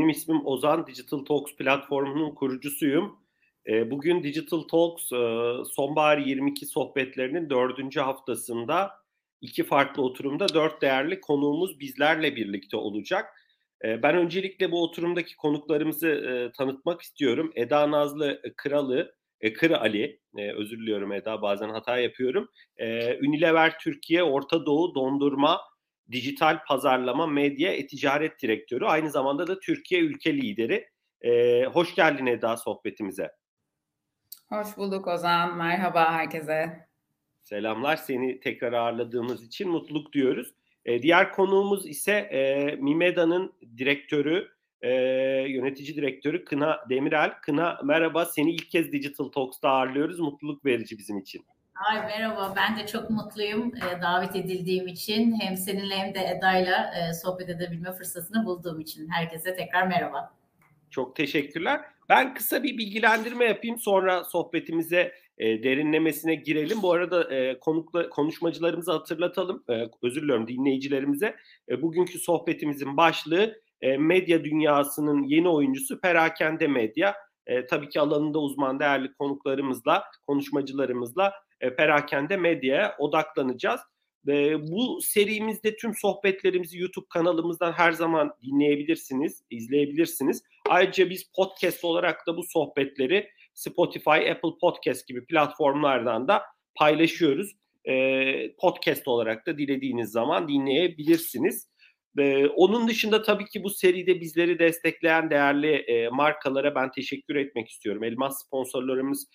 Benim ismim Ozan. Digital Talks platformunun kurucusuyum. E, bugün Digital Talks e, sonbahar 22 sohbetlerinin dördüncü haftasında iki farklı oturumda dört değerli konuğumuz bizlerle birlikte olacak. E, ben öncelikle bu oturumdaki konuklarımızı e, tanıtmak istiyorum. Eda Nazlı Kralı, e, Kır Ali, özür diliyorum Eda bazen hata yapıyorum. Unilever Türkiye Orta Doğu Dondurma dijital pazarlama, medya, e-ticaret direktörü. Aynı zamanda da Türkiye ülke lideri. Ee, hoş geldin Eda sohbetimize. Hoş bulduk Ozan. Merhaba herkese. Selamlar. Seni tekrar ağırladığımız için mutluluk diyoruz. Ee, diğer konuğumuz ise e, Mimeda'nın direktörü, e, yönetici direktörü Kına Demirel. Kına merhaba. Seni ilk kez Digital Talks'ta ağırlıyoruz. Mutluluk verici bizim için. Ay merhaba, ben de çok mutluyum e, davet edildiğim için. Hem seninle hem de Eda'yla e, sohbet edebilme fırsatını bulduğum için. Herkese tekrar merhaba. Çok teşekkürler. Ben kısa bir bilgilendirme yapayım sonra sohbetimize e, derinlemesine girelim. Bu arada e, konukla, konuşmacılarımızı hatırlatalım. E, özür diliyorum dinleyicilerimize. E, bugünkü sohbetimizin başlığı e, medya dünyasının yeni oyuncusu perakende medya. E, tabii ki alanında uzman değerli konuklarımızla, konuşmacılarımızla e, perakende medyaya odaklanacağız. E, bu serimizde tüm sohbetlerimizi YouTube kanalımızdan her zaman dinleyebilirsiniz, izleyebilirsiniz. Ayrıca biz podcast olarak da bu sohbetleri Spotify, Apple Podcast gibi platformlardan da paylaşıyoruz. E, podcast olarak da dilediğiniz zaman dinleyebilirsiniz. Onun dışında tabii ki bu seride bizleri destekleyen değerli markalara ben teşekkür etmek istiyorum. Elmas sponsorlarımız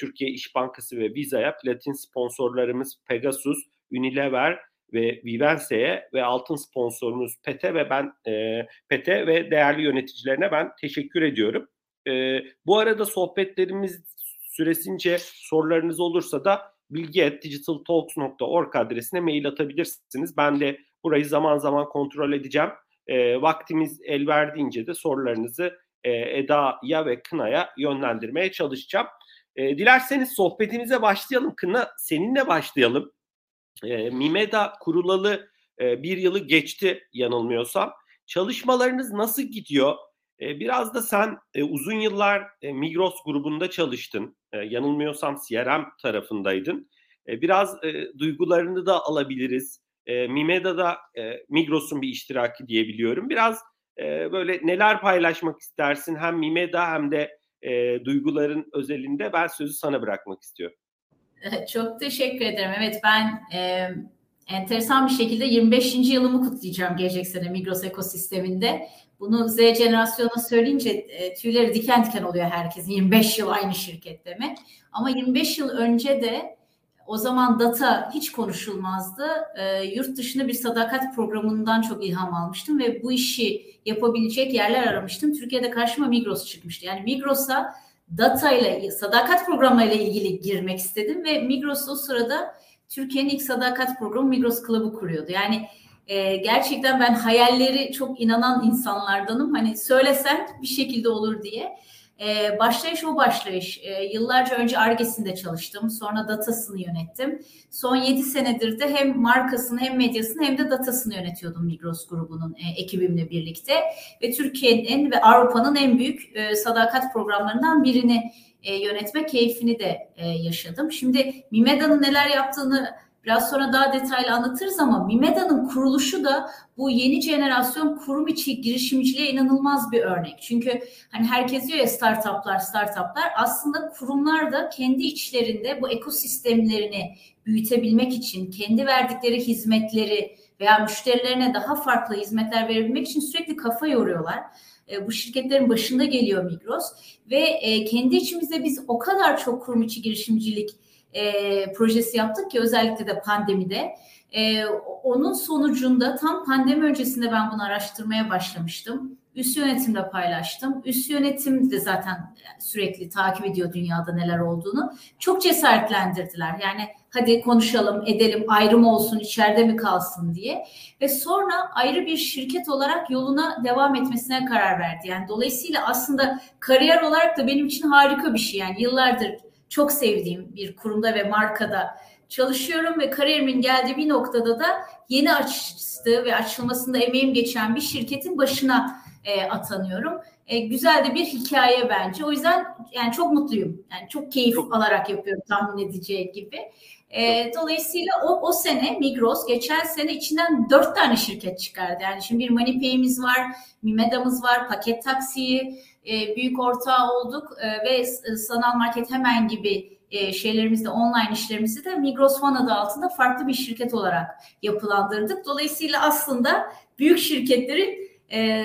Türkiye İş Bankası ve Visa'ya, platin sponsorlarımız Pegasus, Unilever ve Vivense'ye ve altın sponsorumuz Pete ve ben e, Pete ve değerli yöneticilerine ben teşekkür ediyorum. Bu arada sohbetlerimiz süresince sorularınız olursa da bilgi.digitaltalks.org adresine mail atabilirsiniz. Ben de Burayı zaman zaman kontrol edeceğim. E, vaktimiz el verdiğince de sorularınızı e, Eda'ya ve Kına'ya yönlendirmeye çalışacağım. E, dilerseniz sohbetimize başlayalım. Kına seninle başlayalım. E, Mimeda kurulalı e, bir yılı geçti yanılmıyorsam. Çalışmalarınız nasıl gidiyor? E, biraz da sen e, uzun yıllar e, Migros grubunda çalıştın. E, yanılmıyorsam CRM tarafındaydın. E, biraz e, duygularını da alabiliriz. E, Mimeda'da e, Migros'un bir iştiraki diyebiliyorum. Biraz e, böyle neler paylaşmak istersin hem Mimeda hem de e, duyguların özelinde ben sözü sana bırakmak istiyorum. Çok teşekkür ederim. Evet ben e, enteresan bir şekilde 25. yılımı kutlayacağım gelecek sene Migros ekosisteminde. Bunu Z jenerasyona söyleyince e, tüyleri diken diken oluyor herkesin. 25 yıl aynı şirkette mi? Ama 25 yıl önce de o zaman data hiç konuşulmazdı. E, yurt dışında bir sadakat programından çok ilham almıştım ve bu işi yapabilecek yerler aramıştım. Türkiye'de karşıma Migros çıkmıştı. Yani Migros'a data ile sadakat programıyla ilgili girmek istedim ve Migros o sırada Türkiye'nin ilk sadakat programı Migros Club'ı kuruyordu. Yani e, gerçekten ben hayalleri çok inanan insanlardanım. Hani söylesen bir şekilde olur diye. E, başlayış o başlayış. E, yıllarca önce Arges'inde çalıştım. Sonra datasını yönettim. Son 7 senedir de hem markasını hem medyasını hem de datasını yönetiyordum Migros grubunun e, ekibimle birlikte. Ve Türkiye'nin ve Avrupa'nın en büyük e, sadakat programlarından birini e, yönetme keyfini de e, yaşadım. Şimdi Mimeda'nın neler yaptığını Biraz sonra daha detaylı anlatırız ama Mimeda'nın kuruluşu da bu yeni jenerasyon kurum içi girişimciliğe inanılmaz bir örnek. Çünkü hani herkes diyor ya startuplar, startuplar aslında kurumlar da kendi içlerinde bu ekosistemlerini büyütebilmek için kendi verdikleri hizmetleri veya müşterilerine daha farklı hizmetler verebilmek için sürekli kafa yoruyorlar. E, bu şirketlerin başında geliyor Migros ve e, kendi içimizde biz o kadar çok kurum içi girişimcilik e, projesi yaptık ki özellikle de pandemide. E, onun sonucunda tam pandemi öncesinde ben bunu araştırmaya başlamıştım. Üst yönetimle paylaştım. Üst yönetim de zaten sürekli takip ediyor dünyada neler olduğunu. Çok cesaretlendirdiler. Yani hadi konuşalım, edelim, ayrım olsun, içeride mi kalsın diye. Ve sonra ayrı bir şirket olarak yoluna devam etmesine karar verdi. Yani dolayısıyla aslında kariyer olarak da benim için harika bir şey. Yani yıllardır çok sevdiğim bir kurumda ve markada çalışıyorum ve kariyerimin geldiği bir noktada da yeni açtığı ve açılmasında emeğim geçen bir şirketin başına e, atanıyorum. E, güzel de bir hikaye bence. O yüzden yani çok mutluyum. Yani çok keyif çok. alarak yapıyorum tahmin edeceği gibi. E, dolayısıyla o, o sene Migros geçen sene içinden dört tane şirket çıkardı. Yani şimdi bir MoneyPay'imiz var, Mimeda'mız var, Paket Taksi'yi e, büyük ortağı olduk e, ve Sanal Market Hemen gibi e, şeylerimizde, online işlerimizi de Migros One adı altında farklı bir şirket olarak yapılandırdık. Dolayısıyla aslında büyük şirketlerin e,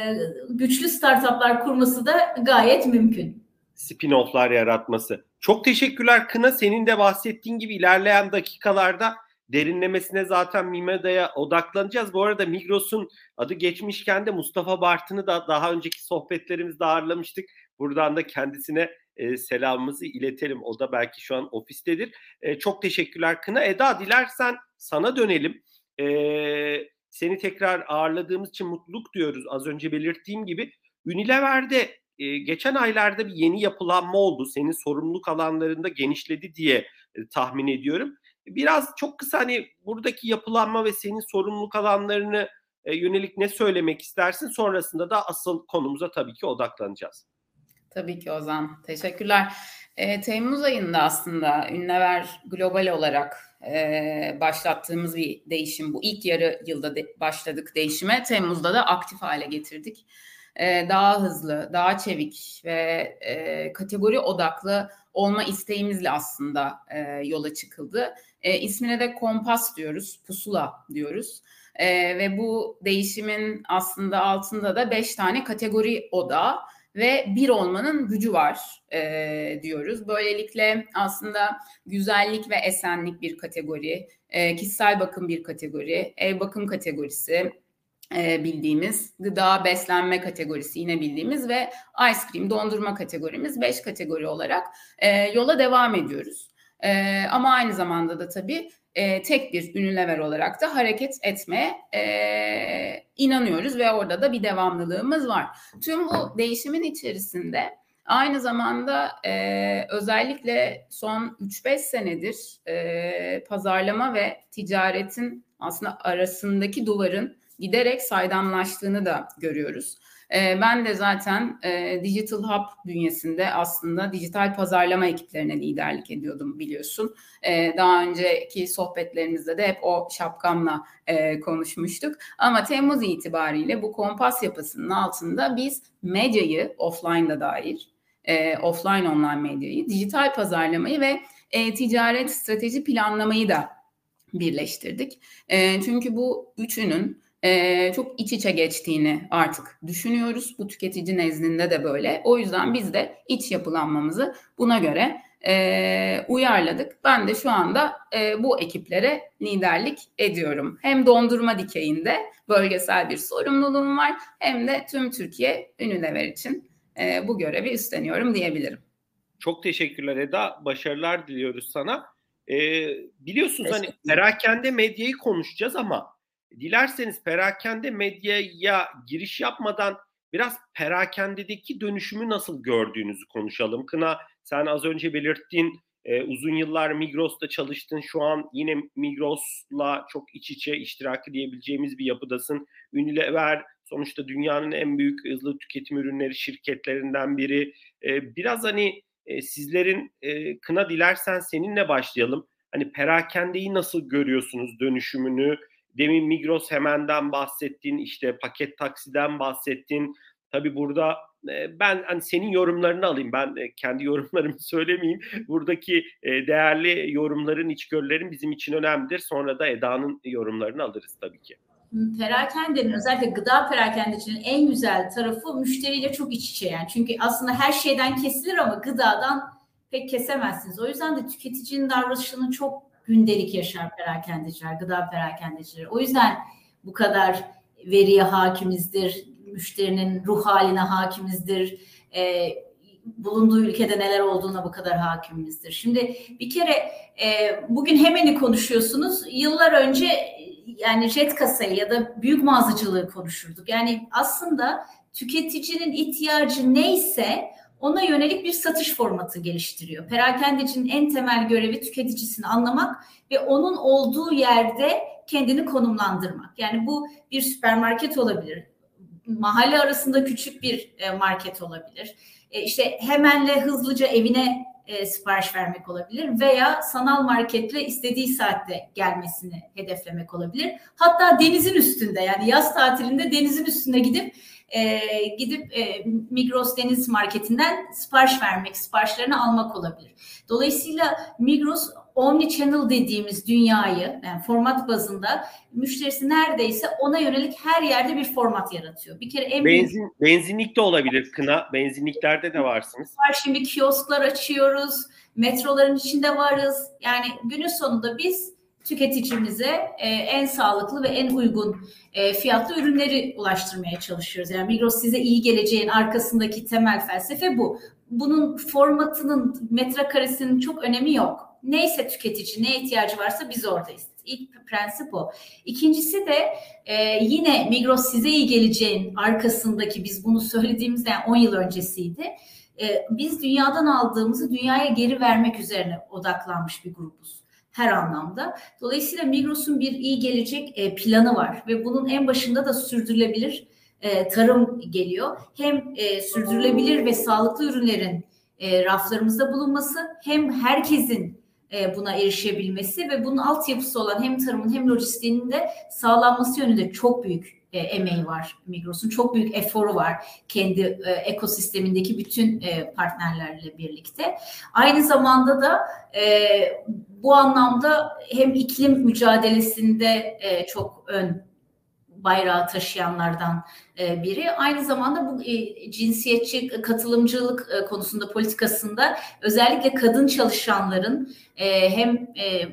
güçlü startuplar kurması da gayet mümkün. Spin-off'lar yaratması. Çok teşekkürler Kına. Senin de bahsettiğin gibi ilerleyen dakikalarda derinlemesine zaten Mimeda'ya odaklanacağız. Bu arada Migros'un adı geçmişken de Mustafa Bartın'ı da daha önceki sohbetlerimizde ağırlamıştık. Buradan da kendisine e, selamımızı iletelim. O da belki şu an ofistedir. E, çok teşekkürler Kına. Eda dilersen sana dönelim. E, seni tekrar ağırladığımız için mutluluk diyoruz. Az önce belirttiğim gibi Unilever'de e, geçen aylarda bir yeni yapılanma oldu. Senin sorumluluk alanlarında genişledi diye e, tahmin ediyorum. Biraz çok kısa hani buradaki yapılanma ve senin sorumluluk alanlarını e, yönelik ne söylemek istersin? Sonrasında da asıl konumuza tabii ki odaklanacağız. Tabii ki Ozan. Teşekkürler. E, Temmuz ayında aslında Ünlever global olarak e, başlattığımız bir değişim. Bu ilk yarı yılda de, başladık değişime. Temmuz'da da aktif hale getirdik. E, daha hızlı, daha çevik ve e, kategori odaklı olma isteğimizle aslında e, yola çıkıldı. E, ismine de kompas diyoruz, pusula diyoruz. E, ve bu değişimin aslında altında da beş tane kategori oda ve bir olmanın gücü var e, diyoruz. Böylelikle aslında güzellik ve esenlik bir kategori, e, kişisel bakım bir kategori, ev bakım kategorisi, e, bildiğimiz, gıda beslenme kategorisi yine bildiğimiz ve ice cream dondurma kategorimiz 5 kategori olarak e, yola devam ediyoruz. E, ama aynı zamanda da tabii tek bir Unilever olarak da hareket etmeye inanıyoruz ve orada da bir devamlılığımız var. Tüm bu değişimin içerisinde aynı zamanda özellikle son 3-5 senedir pazarlama ve ticaretin aslında arasındaki duvarın giderek saydamlaştığını da görüyoruz. Ee, ben de zaten e, Digital Hub bünyesinde aslında dijital pazarlama ekiplerine liderlik ediyordum biliyorsun. Ee, daha önceki sohbetlerimizde de hep o şapkamla e, konuşmuştuk. Ama Temmuz itibariyle bu kompas yapısının altında biz medyayı offline'da dair, e, offline online medyayı, dijital pazarlamayı ve ticaret strateji planlamayı da birleştirdik. çünkü bu üçünün e, çok iç içe geçtiğini artık düşünüyoruz. Bu tüketici nezdinde de böyle. O yüzden biz de iç yapılanmamızı buna göre e, uyarladık. Ben de şu anda e, bu ekiplere liderlik ediyorum. Hem dondurma dikeyinde bölgesel bir sorumluluğum var hem de tüm Türkiye Unilever için e, bu görevi üstleniyorum diyebilirim. Çok teşekkürler Eda. Başarılar diliyoruz sana. Ee, biliyorsunuz hani perakende medyayı konuşacağız ama dilerseniz perakende medyaya giriş yapmadan biraz perakendedeki dönüşümü nasıl gördüğünüzü konuşalım. Kına sen az önce belirttiğin e, uzun yıllar Migros'ta çalıştın. Şu an yine Migros'la çok iç içe iştirakı diyebileceğimiz bir yapıdasın. Unilever sonuçta dünyanın en büyük hızlı tüketim ürünleri şirketlerinden biri. E, biraz hani e, sizlerin e, kına dilersen seninle başlayalım. Hani perakendeyi nasıl görüyorsunuz dönüşümünü? Demin Migros hemenden bahsettin, işte paket taksiden bahsettin. Tabii burada e, ben hani senin yorumlarını alayım. Ben e, kendi yorumlarımı söylemeyeyim. Buradaki e, değerli yorumların, içgörülerin bizim için önemlidir. Sonra da Eda'nın yorumlarını alırız tabii ki. Perakendenin özellikle gıda perakendecinin en güzel tarafı müşteriyle çok iç içe yani. Çünkü aslında her şeyden kesilir ama gıdadan pek kesemezsiniz. O yüzden de tüketicinin davranışını çok gündelik yaşar perakendeciler, gıda perakendecileri. O yüzden bu kadar veriye hakimizdir, müşterinin ruh haline hakimizdir, e, bulunduğu ülkede neler olduğuna bu kadar hakimizdir. Şimdi bir kere e, bugün hemeni konuşuyorsunuz. Yıllar önce yani jet kasayı ya da büyük mağazacılığı konuşurduk. Yani aslında tüketicinin ihtiyacı neyse ona yönelik bir satış formatı geliştiriyor. Perakendecinin en temel görevi tüketicisini anlamak ve onun olduğu yerde kendini konumlandırmak. Yani bu bir süpermarket olabilir, mahalle arasında küçük bir e, market olabilir. E, işte hemenle hızlıca evine e, sipariş vermek olabilir veya sanal marketle istediği saatte gelmesini hedeflemek olabilir. Hatta denizin üstünde yani yaz tatilinde denizin üstünde gidip e, gidip e, Migros Deniz Marketi'nden sipariş vermek, siparişlerini almak olabilir. Dolayısıyla Migros omni channel dediğimiz dünyayı yani format bazında müşterisi neredeyse ona yönelik her yerde bir format yaratıyor. Bir kere en Benzin, büyük... benzinlik de olabilir kına. Benzinliklerde de varsınız. Var şimdi kiosklar açıyoruz. Metroların içinde varız. Yani günün sonunda biz tüketicimize e, en sağlıklı ve en uygun e, fiyatlı ürünleri ulaştırmaya çalışıyoruz. Yani Migros size iyi geleceğin arkasındaki temel felsefe bu. Bunun formatının, metrekaresinin çok önemi yok neyse tüketici neye ihtiyacı varsa biz oradayız. İlk prensip o. İkincisi de e, yine Migros size iyi geleceğin arkasındaki biz bunu söylediğimizde yani 10 yıl öncesiydi. E, biz dünyadan aldığımızı dünyaya geri vermek üzerine odaklanmış bir grubuz her anlamda. Dolayısıyla Migros'un bir iyi gelecek e, planı var ve bunun en başında da sürdürülebilir e, tarım geliyor. Hem e, sürdürülebilir ve sağlıklı ürünlerin raflarımızda bulunması hem herkesin buna erişebilmesi ve bunun altyapısı olan hem tarımın hem lojistiğinin de sağlanması yönünde çok büyük e, emeği var Migros'un. Çok büyük eforu var kendi ekosistemindeki bütün partnerlerle birlikte. Aynı zamanda da bu anlamda hem iklim mücadelesinde e, çok ön bayrağı taşıyanlardan e, biri. Aynı zamanda bu e, cinsiyetçi katılımcılık e, konusunda politikasında özellikle kadın çalışanların hem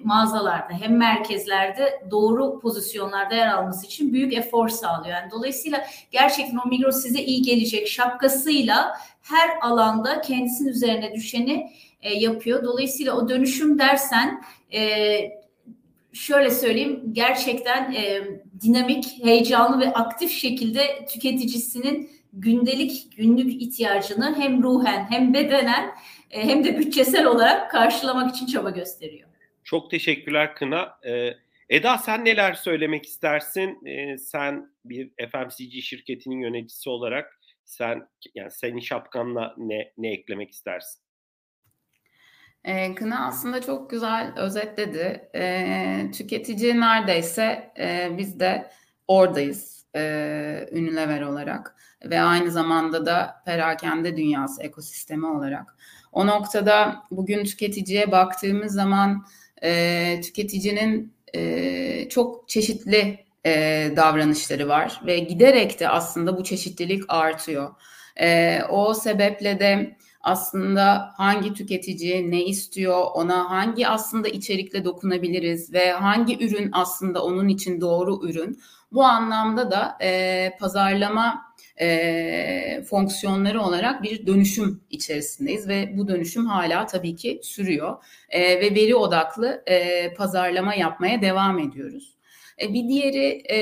mağazalarda hem merkezlerde doğru pozisyonlarda yer alması için büyük efor sağlıyor. Yani dolayısıyla gerçekten o Migros size iyi gelecek şapkasıyla her alanda kendisinin üzerine düşeni yapıyor. Dolayısıyla o dönüşüm dersen şöyle söyleyeyim gerçekten e, dinamik, heyecanlı ve aktif şekilde tüketicisinin gündelik günlük ihtiyacını hem ruhen hem bedenen e, hem de bütçesel olarak karşılamak için çaba gösteriyor. Çok teşekkürler Kına. Ee, Eda sen neler söylemek istersin? Ee, sen bir FMCG şirketinin yöneticisi olarak sen yani senin şapkanla ne ne eklemek istersin? E, Kına aslında çok güzel özetledi. E, tüketici neredeyse e, biz de oradayız e, Unilever olarak ve aynı zamanda da perakende dünyası ekosistemi olarak. O noktada bugün tüketiciye baktığımız zaman e, tüketicinin e, çok çeşitli e, davranışları var ve giderek de aslında bu çeşitlilik artıyor. E, o sebeple de aslında hangi tüketici ne istiyor, ona hangi aslında içerikle dokunabiliriz ve hangi ürün aslında onun için doğru ürün. Bu anlamda da e, pazarlama e, fonksiyonları olarak bir dönüşüm içerisindeyiz ve bu dönüşüm hala tabii ki sürüyor e, ve veri odaklı e, pazarlama yapmaya devam ediyoruz. E, bir diğeri e,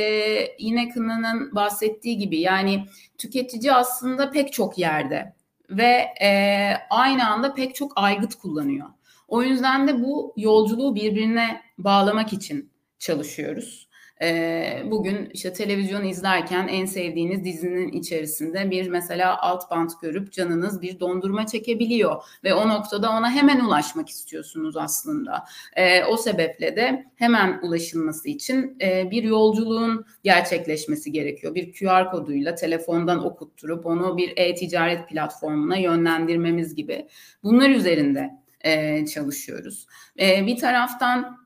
yine Kına'nın bahsettiği gibi yani tüketici aslında pek çok yerde ve e, aynı anda pek çok aygıt kullanıyor. O yüzden de bu yolculuğu birbirine bağlamak için çalışıyoruz. E, bugün işte televizyon izlerken en sevdiğiniz dizinin içerisinde bir mesela alt bant görüp canınız bir dondurma çekebiliyor ve o noktada ona hemen ulaşmak istiyorsunuz aslında. E, o sebeple de hemen ulaşılması için e, bir yolculuğun gerçekleşmesi gerekiyor. Bir QR koduyla telefondan okutturup onu bir e-ticaret platformuna yönlendirmemiz gibi bunlar üzerinde e, çalışıyoruz. E, bir taraftan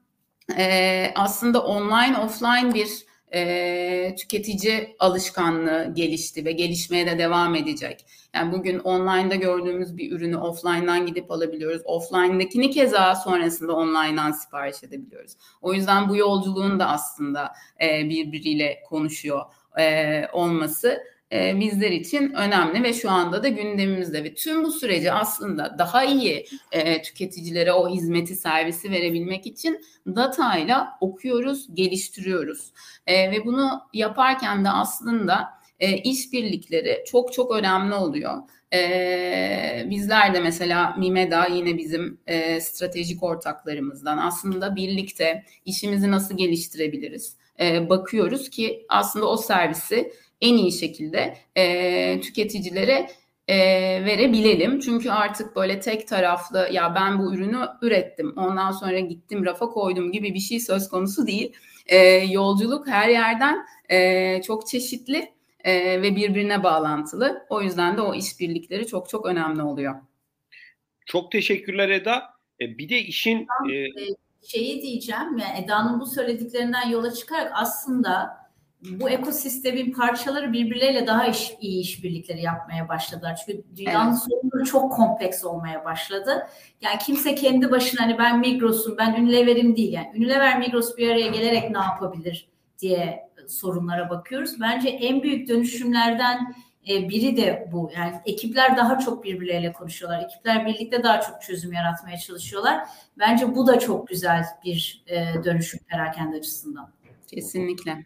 e, aslında online offline bir e, tüketici alışkanlığı gelişti ve gelişmeye de devam edecek. Yani bugün online'da gördüğümüz bir ürünü offline'dan gidip alabiliyoruz. Offline'dakini keza sonrasında online'dan sipariş edebiliyoruz. O yüzden bu yolculuğun da aslında e, birbiriyle konuşuyor e, olması e, bizler için önemli ve şu anda da gündemimizde ve tüm bu süreci aslında daha iyi e, tüketicilere o hizmeti servisi verebilmek için datayla okuyoruz, geliştiriyoruz e, ve bunu yaparken de aslında e, işbirlikleri çok çok önemli oluyor. E, bizler de mesela Mimeda yine bizim e, stratejik ortaklarımızdan aslında birlikte işimizi nasıl geliştirebiliriz e, bakıyoruz ki aslında o servisi en iyi şekilde e, tüketicilere e, verebilelim. Çünkü artık böyle tek taraflı ya ben bu ürünü ürettim ondan sonra gittim rafa koydum gibi bir şey söz konusu değil. E, yolculuk her yerden e, çok çeşitli e, ve birbirine bağlantılı. O yüzden de o işbirlikleri çok çok önemli oluyor. Çok teşekkürler Eda. E, bir de işin... E... Şeyi diyeceğim, yani Eda'nın bu söylediklerinden yola çıkarak aslında bu ekosistemin parçaları birbirleriyle daha iş, iyi işbirlikleri yapmaya başladılar. Çünkü dünyanın evet. sorunları çok kompleks olmaya başladı. Yani kimse kendi başına hani ben Migros'um, ben Unilever'im değil. Yani Unilever, Migros bir araya gelerek ne yapabilir diye sorunlara bakıyoruz. Bence en büyük dönüşümlerden e, biri de bu. Yani ekipler daha çok birbirleriyle konuşuyorlar. Ekipler birlikte daha çok çözüm yaratmaya çalışıyorlar. Bence bu da çok güzel bir e, dönüşüm perakende açısından. Kesinlikle.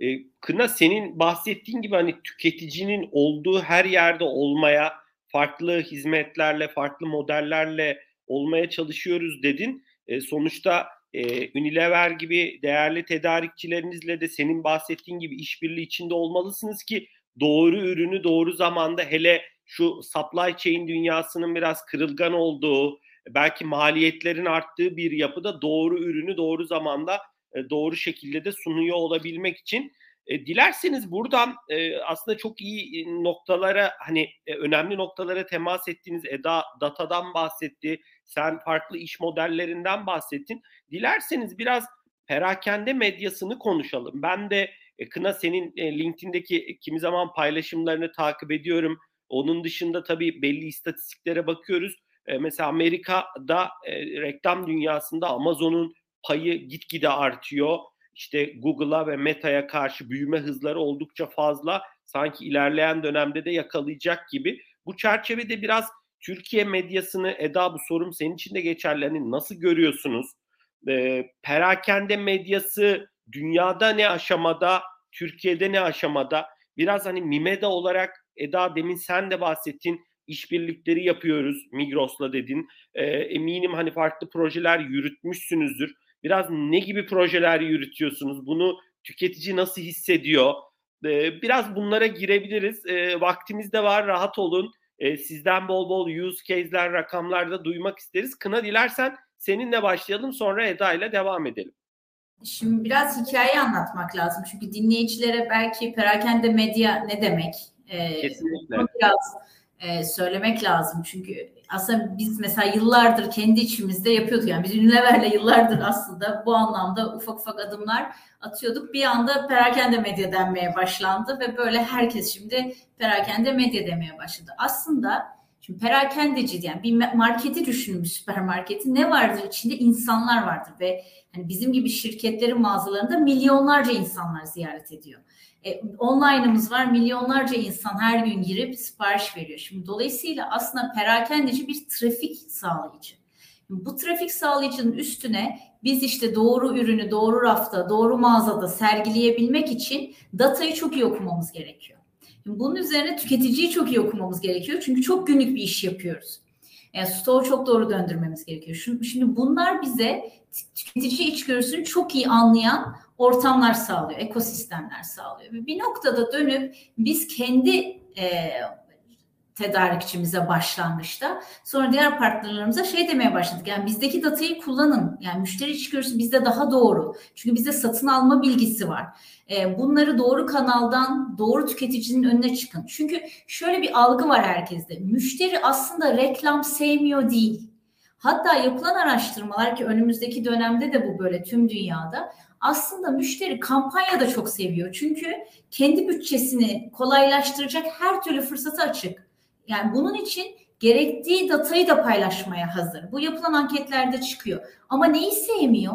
E, Kına senin bahsettiğin gibi hani tüketicinin olduğu her yerde olmaya, farklı hizmetlerle, farklı modellerle olmaya çalışıyoruz dedin. E, sonuçta e, Unilever gibi değerli tedarikçilerinizle de senin bahsettiğin gibi işbirliği içinde olmalısınız ki doğru ürünü doğru zamanda hele şu supply chain dünyasının biraz kırılgan olduğu, belki maliyetlerin arttığı bir yapıda doğru ürünü doğru zamanda e, doğru şekilde de sunuyor olabilmek için e, dilerseniz buradan e, aslında çok iyi noktalara hani önemli noktalara temas ettiğiniz Eda datadan bahsetti. Sen farklı iş modellerinden bahsettin. Dilerseniz biraz perakende medyasını konuşalım. Ben de Kına senin LinkedIn'deki kimi zaman paylaşımlarını takip ediyorum. Onun dışında tabii belli istatistiklere bakıyoruz. Mesela Amerika'da reklam dünyasında Amazon'un payı gitgide artıyor. İşte Google'a ve Meta'ya karşı büyüme hızları oldukça fazla. Sanki ilerleyen dönemde de yakalayacak gibi. Bu çerçevede biraz Türkiye medyasını Eda bu sorum senin için de geçerli. Hani nasıl görüyorsunuz? E, perakende medyası dünyada ne aşamada, Türkiye'de ne aşamada? Biraz hani Mimeda olarak Eda demin sen de bahsettin işbirlikleri yapıyoruz Migros'la dedin. E, eminim hani farklı projeler yürütmüşsünüzdür. Biraz ne gibi projeler yürütüyorsunuz? Bunu tüketici nasıl hissediyor? E, biraz bunlara girebiliriz. E, vaktimiz de var rahat olun. E, sizden bol bol use case'ler, rakamlar da duymak isteriz. Kına dilersen seninle başlayalım sonra Eda ile devam edelim. Şimdi biraz hikayeyi anlatmak lazım. Çünkü dinleyicilere belki perakende medya ne demek? Ee, Kesinlikle. Biraz e, söylemek lazım. Çünkü aslında biz mesela yıllardır kendi içimizde yapıyorduk. Yani biz Unilever'le yıllardır aslında bu anlamda ufak ufak adımlar atıyorduk. Bir anda perakende medya denmeye başlandı ve böyle herkes şimdi perakende medya demeye başladı. Aslında Şimdi perakendeci yani bir marketi düşünün bir süpermarketi ne vardır içinde insanlar vardır ve hani bizim gibi şirketlerin mağazalarında milyonlarca insanlar ziyaret ediyor. E, online'ımız var milyonlarca insan her gün girip sipariş veriyor. Şimdi dolayısıyla aslında perakendeci bir trafik sağlayıcı. Bu trafik sağlayıcının üstüne biz işte doğru ürünü doğru rafta, doğru mağazada sergileyebilmek için datayı çok iyi okumamız gerekiyor. Bunun üzerine tüketiciyi çok iyi okumamız gerekiyor. Çünkü çok günlük bir iş yapıyoruz. Yani stoğu çok doğru döndürmemiz gerekiyor. Şimdi bunlar bize tüketici içgörüsünü çok iyi anlayan ortamlar sağlıyor, ekosistemler sağlıyor. Bir noktada dönüp biz kendi e, tedarikçimize başlangıçta. Sonra diğer partnerlerimize şey demeye başladık. Yani bizdeki datayı kullanın. Yani müşteri içgörüsü bizde daha doğru. Çünkü bizde satın alma bilgisi var. E, bunları doğru kanaldan doğru tüketicinin önüne çıkın. Çünkü şöyle bir algı var herkeste. Müşteri aslında reklam sevmiyor değil. Hatta yapılan araştırmalar ki önümüzdeki dönemde de bu böyle tüm dünyada aslında müşteri kampanya da çok seviyor. Çünkü kendi bütçesini kolaylaştıracak her türlü fırsatı açık. Yani bunun için gerektiği datayı da paylaşmaya hazır. Bu yapılan anketlerde çıkıyor. Ama neyi sevmiyor?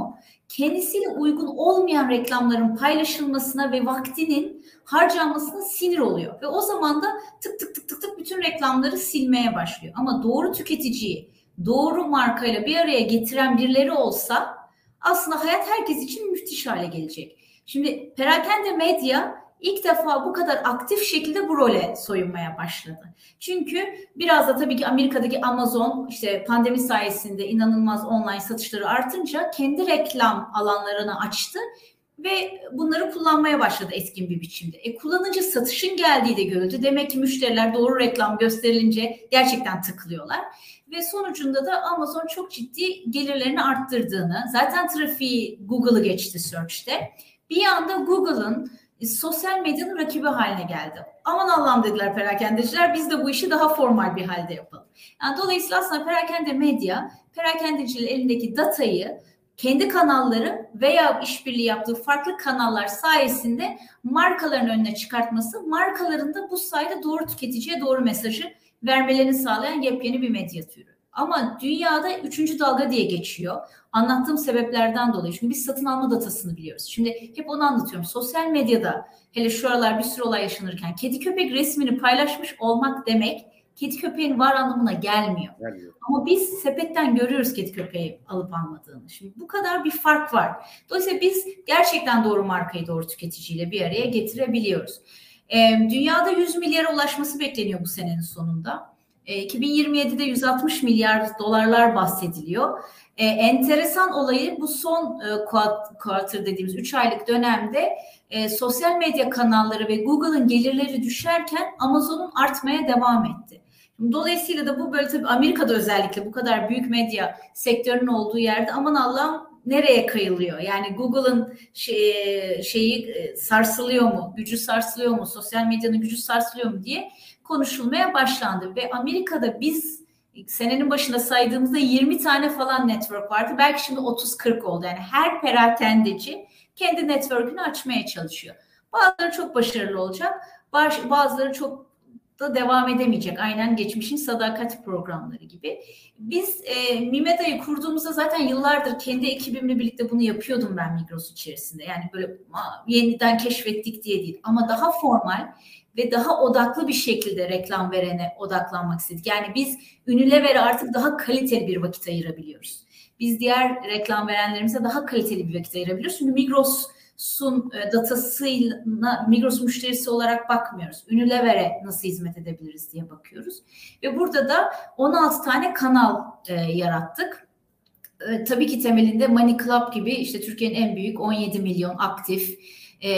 Kendisiyle uygun olmayan reklamların paylaşılmasına ve vaktinin harcanmasına sinir oluyor. Ve o zaman da tık tık tık tık tık bütün reklamları silmeye başlıyor. Ama doğru tüketiciyi doğru markayla bir araya getiren birileri olsa aslında hayat herkes için müthiş hale gelecek. Şimdi perakende medya ilk defa bu kadar aktif şekilde bu role soyunmaya başladı. Çünkü biraz da tabii ki Amerika'daki Amazon işte pandemi sayesinde inanılmaz online satışları artınca kendi reklam alanlarını açtı ve bunları kullanmaya başladı etkin bir biçimde. E, kullanıcı satışın geldiği de görüldü. Demek ki müşteriler doğru reklam gösterilince gerçekten tıklıyorlar. Ve sonucunda da Amazon çok ciddi gelirlerini arttırdığını, zaten trafiği Google'ı geçti search'te. Bir anda Google'ın e, sosyal medyanın rakibi haline geldi. Aman Allah'ım dediler perakendeciler biz de bu işi daha formal bir halde yapalım. Yani dolayısıyla aslında perakende medya perakendecilerin elindeki datayı kendi kanalları veya işbirliği yaptığı farklı kanallar sayesinde markaların önüne çıkartması, markaların da bu sayede doğru tüketiciye doğru mesajı vermelerini sağlayan yepyeni bir medya türü. Ama dünyada üçüncü dalga diye geçiyor. Anlattığım sebeplerden dolayı. Çünkü biz satın alma datasını biliyoruz. Şimdi hep onu anlatıyorum. Sosyal medyada hele şu aralar bir sürü olay yaşanırken kedi köpek resmini paylaşmış olmak demek kedi köpeğin var anlamına gelmiyor. gelmiyor. Ama biz sepetten görüyoruz kedi köpeği alıp almadığını. Şimdi bu kadar bir fark var. Dolayısıyla biz gerçekten doğru markayı doğru tüketiciyle bir araya getirebiliyoruz. E, dünyada 100 milyara ulaşması bekleniyor bu senenin sonunda. E, 2027'de 160 milyar dolarlar bahsediliyor. E, enteresan olayı bu son e, quarter dediğimiz 3 aylık dönemde e, sosyal medya kanalları ve Google'ın gelirleri düşerken Amazon'un artmaya devam etti. Dolayısıyla da bu böyle tabii Amerika'da özellikle bu kadar büyük medya sektörünün olduğu yerde aman Allah'ım nereye kayılıyor? Yani Google'ın şey, şeyi e, sarsılıyor mu? Gücü sarsılıyor mu? Sosyal medyanın gücü sarsılıyor mu diye konuşulmaya başlandı ve Amerika'da biz senenin başında saydığımızda 20 tane falan network vardı. Belki şimdi 30-40 oldu. Yani her perakendeci kendi network'ünü açmaya çalışıyor. Bazıları çok başarılı olacak. Bazıları çok da devam edemeyecek. Aynen geçmişin sadakat programları gibi. Biz e, Mimeda'yı kurduğumuzda zaten yıllardır kendi ekibimle birlikte bunu yapıyordum ben Migros içerisinde. Yani böyle yeniden keşfettik diye değil ama daha formal ve daha odaklı bir şekilde reklam verene odaklanmak istedik. Yani biz Unilever'e artık daha kaliteli bir vakit ayırabiliyoruz. Biz diğer reklam verenlerimize daha kaliteli bir vakit ayırabiliyoruz. Çünkü Migros Sun e, datasıyla Migros müşterisi olarak bakmıyoruz. Unilever'e nasıl hizmet edebiliriz diye bakıyoruz. Ve burada da 16 tane kanal e, yarattık. E, tabii ki temelinde Money Club gibi işte Türkiye'nin en büyük 17 milyon aktif e,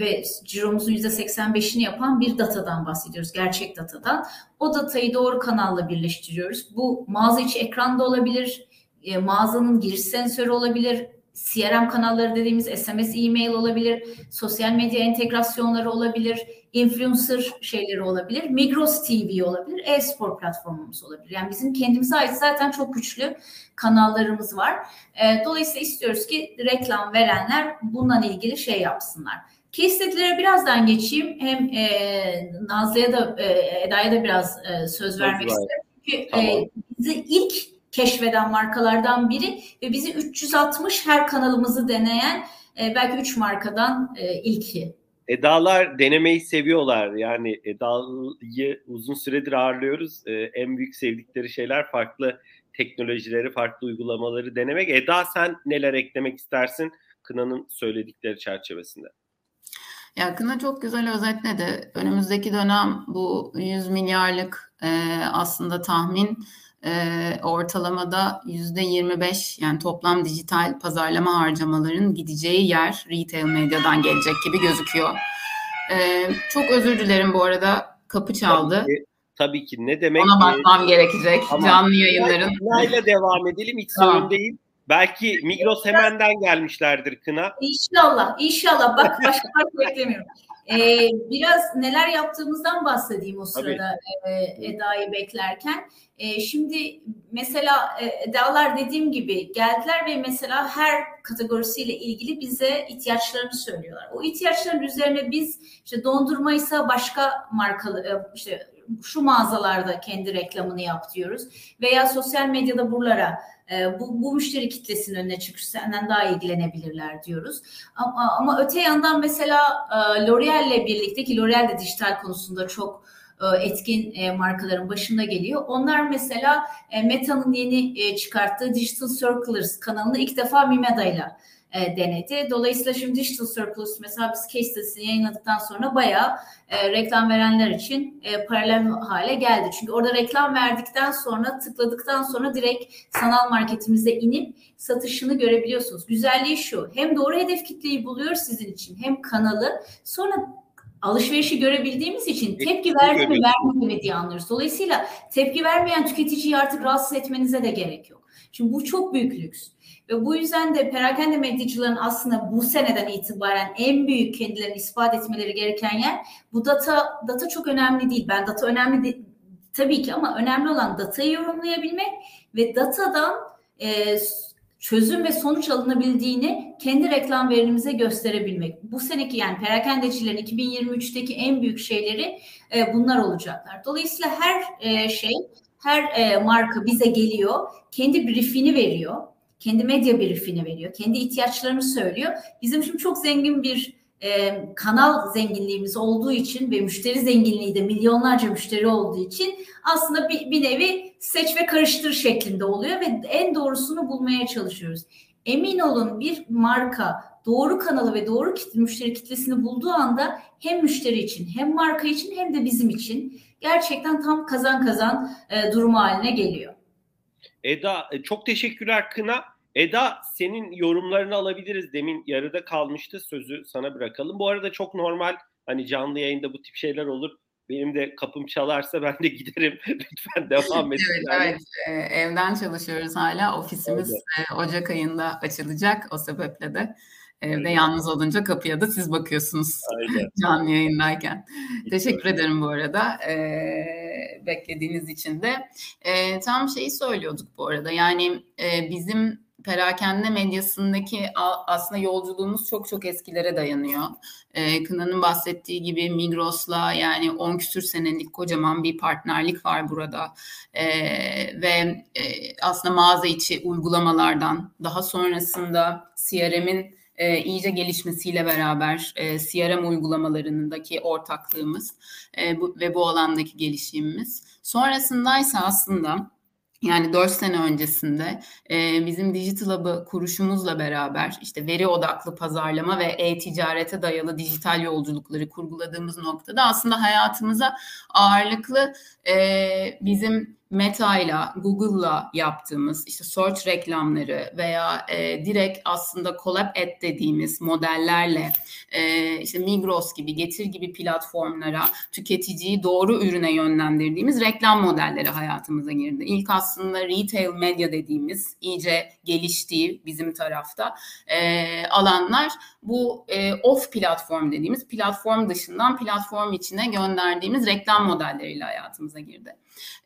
ve ciromuzun %85'ini yapan bir datadan bahsediyoruz. Gerçek datadan. O datayı doğru kanalla birleştiriyoruz. Bu mağaza içi ekranda olabilir, e, mağazanın giriş sensörü olabilir, CRM kanalları dediğimiz SMS, e-mail olabilir, sosyal medya entegrasyonları olabilir, influencer şeyleri olabilir, Migros TV olabilir, e-spor platformumuz olabilir. Yani bizim kendimize ait zaten çok güçlü kanallarımız var. E, dolayısıyla istiyoruz ki reklam verenler bundan ilgili şey yapsınlar. Case study'lere birazdan geçeyim. Hem e, Nazlı'ya da e, Eda'ya da biraz e, söz vermek isterim. Çünkü e, tamam. e, bizi ilk keşfeden markalardan biri ve bizi 360 her kanalımızı deneyen e, belki 3 markadan e, ilki. Edalar denemeyi seviyorlar. Yani Eda'yı uzun süredir ağırlıyoruz. E, en büyük sevdikleri şeyler farklı teknolojileri, farklı uygulamaları denemek. Eda sen neler eklemek istersin Kına'nın söyledikleri çerçevesinde? Ya Kına çok güzel özetledi. Önümüzdeki dönem bu 100 milyarlık e, aslında tahmin e, ortalamada yüzde 25 yani toplam dijital pazarlama harcamaların gideceği yer retail medyadan gelecek gibi gözüküyor. E, çok özür dilerim bu arada kapı çaldı. Tabii ki, tabii ki ne demek? Ona bakmam ki, gerekecek ama canlı yayınların. Kınayla devam edelim hiç tamam. sorun değil. Belki Migros hemenden gelmişlerdir Kına. İnşallah, inşallah. Bak başka fark beklemiyorum. Ee, biraz neler yaptığımızdan bahsedeyim o sırada e, Eda'yı beklerken. E, şimdi mesela e, Edalar dediğim gibi geldiler ve mesela her kategorisiyle ilgili bize ihtiyaçlarını söylüyorlar. O ihtiyaçların üzerine biz işte dondurmaysa başka markalı e, işte şu mağazalarda kendi reklamını yap diyoruz. Veya sosyal medyada buralara bu, bu müşteri kitlesinin önüne çıkış senden daha ilgilenebilirler diyoruz. Ama, ama öte yandan mesela e, L'Oreal'le birlikte ki L'Oreal de dijital konusunda çok e, etkin e, markaların başında geliyor. Onlar mesela Meta'nın yeni çıkarttığı Digital Circlers kanalını ilk defa Mimeda'yla e, denedi. Dolayısıyla şimdi Digital Surplus mesela biz case study'sini yayınladıktan sonra bayağı e, reklam verenler için e, paralel hale geldi. Çünkü orada reklam verdikten sonra tıkladıktan sonra direkt sanal marketimize inip satışını görebiliyorsunuz. Güzelliği şu hem doğru hedef kitleyi buluyor sizin için hem kanalı sonra alışverişi görebildiğimiz için tepki verdi mi vermedi mi diye anlıyoruz. Dolayısıyla tepki vermeyen tüketiciyi artık rahatsız etmenize de gerek yok. Şimdi bu çok büyük lüks. Ve bu yüzden de perakende medyacıların aslında bu seneden itibaren en büyük kendilerini ispat etmeleri gereken yer bu data data çok önemli değil. Ben data önemli değil, tabii ki ama önemli olan datayı yorumlayabilmek ve datadan e, çözüm ve sonuç alınabildiğini kendi reklam verimimize gösterebilmek. Bu seneki yani perakendecilerin 2023'teki en büyük şeyleri e, bunlar olacaklar. Dolayısıyla her e, şey, her e, marka bize geliyor, kendi briefini veriyor, kendi medya briefini veriyor, kendi ihtiyaçlarını söylüyor. Bizim şimdi çok zengin bir e, kanal zenginliğimiz olduğu için ve müşteri zenginliği de milyonlarca müşteri olduğu için aslında bir, bir nevi seç ve karıştır şeklinde oluyor ve en doğrusunu bulmaya çalışıyoruz. Emin olun bir marka doğru kanalı ve doğru kitle, müşteri kitlesini bulduğu anda hem müşteri için hem marka için hem de bizim için gerçekten tam kazan kazan e, durumu haline geliyor. Eda e, çok teşekkürler Kına. Eda senin yorumlarını alabiliriz. Demin yarıda kalmıştı. Sözü sana bırakalım. Bu arada çok normal hani canlı yayında bu tip şeyler olur. Benim de kapım çalarsa ben de giderim. Lütfen devam edin. evet, evet. Ee, evden çalışıyoruz hala. Ofisimiz evet. Ocak ayında açılacak. O sebeple de evde evet. yalnız olunca kapıya da siz bakıyorsunuz Aynen. canlı yayındayken. Hiç Teşekkür öyle. ederim bu arada. Ee, beklediğiniz için de. Ee, tam şeyi söylüyorduk bu arada. Yani e, bizim perakende medyasındaki aslında yolculuğumuz çok çok eskilere dayanıyor. E, Kına'nın bahsettiği gibi Migros'la yani 10 küsür senelik kocaman bir partnerlik var burada. E, ve e, aslında mağaza içi uygulamalardan daha sonrasında CRM'in e, iyice gelişmesiyle beraber e, CRM uygulamalarındaki ortaklığımız e, bu, ve bu alandaki gelişimimiz. Sonrasındaysa aslında yani 4 sene öncesinde e, bizim Digital Hub'ı kuruşumuzla beraber işte veri odaklı pazarlama ve e-ticarete dayalı dijital yolculukları kurguladığımız noktada aslında hayatımıza ağırlıklı e, bizim Meta'yla, Google'la yaptığımız işte search reklamları veya e, direkt aslında collab ad dediğimiz modellerle e, işte Migros gibi, Getir gibi platformlara tüketiciyi doğru ürüne yönlendirdiğimiz reklam modelleri hayatımıza girdi. İlk aslında retail medya dediğimiz iyice geliştiği bizim tarafta e, alanlar bu e, off platform dediğimiz platform dışından platform içine gönderdiğimiz reklam modelleriyle hayatımıza girdi.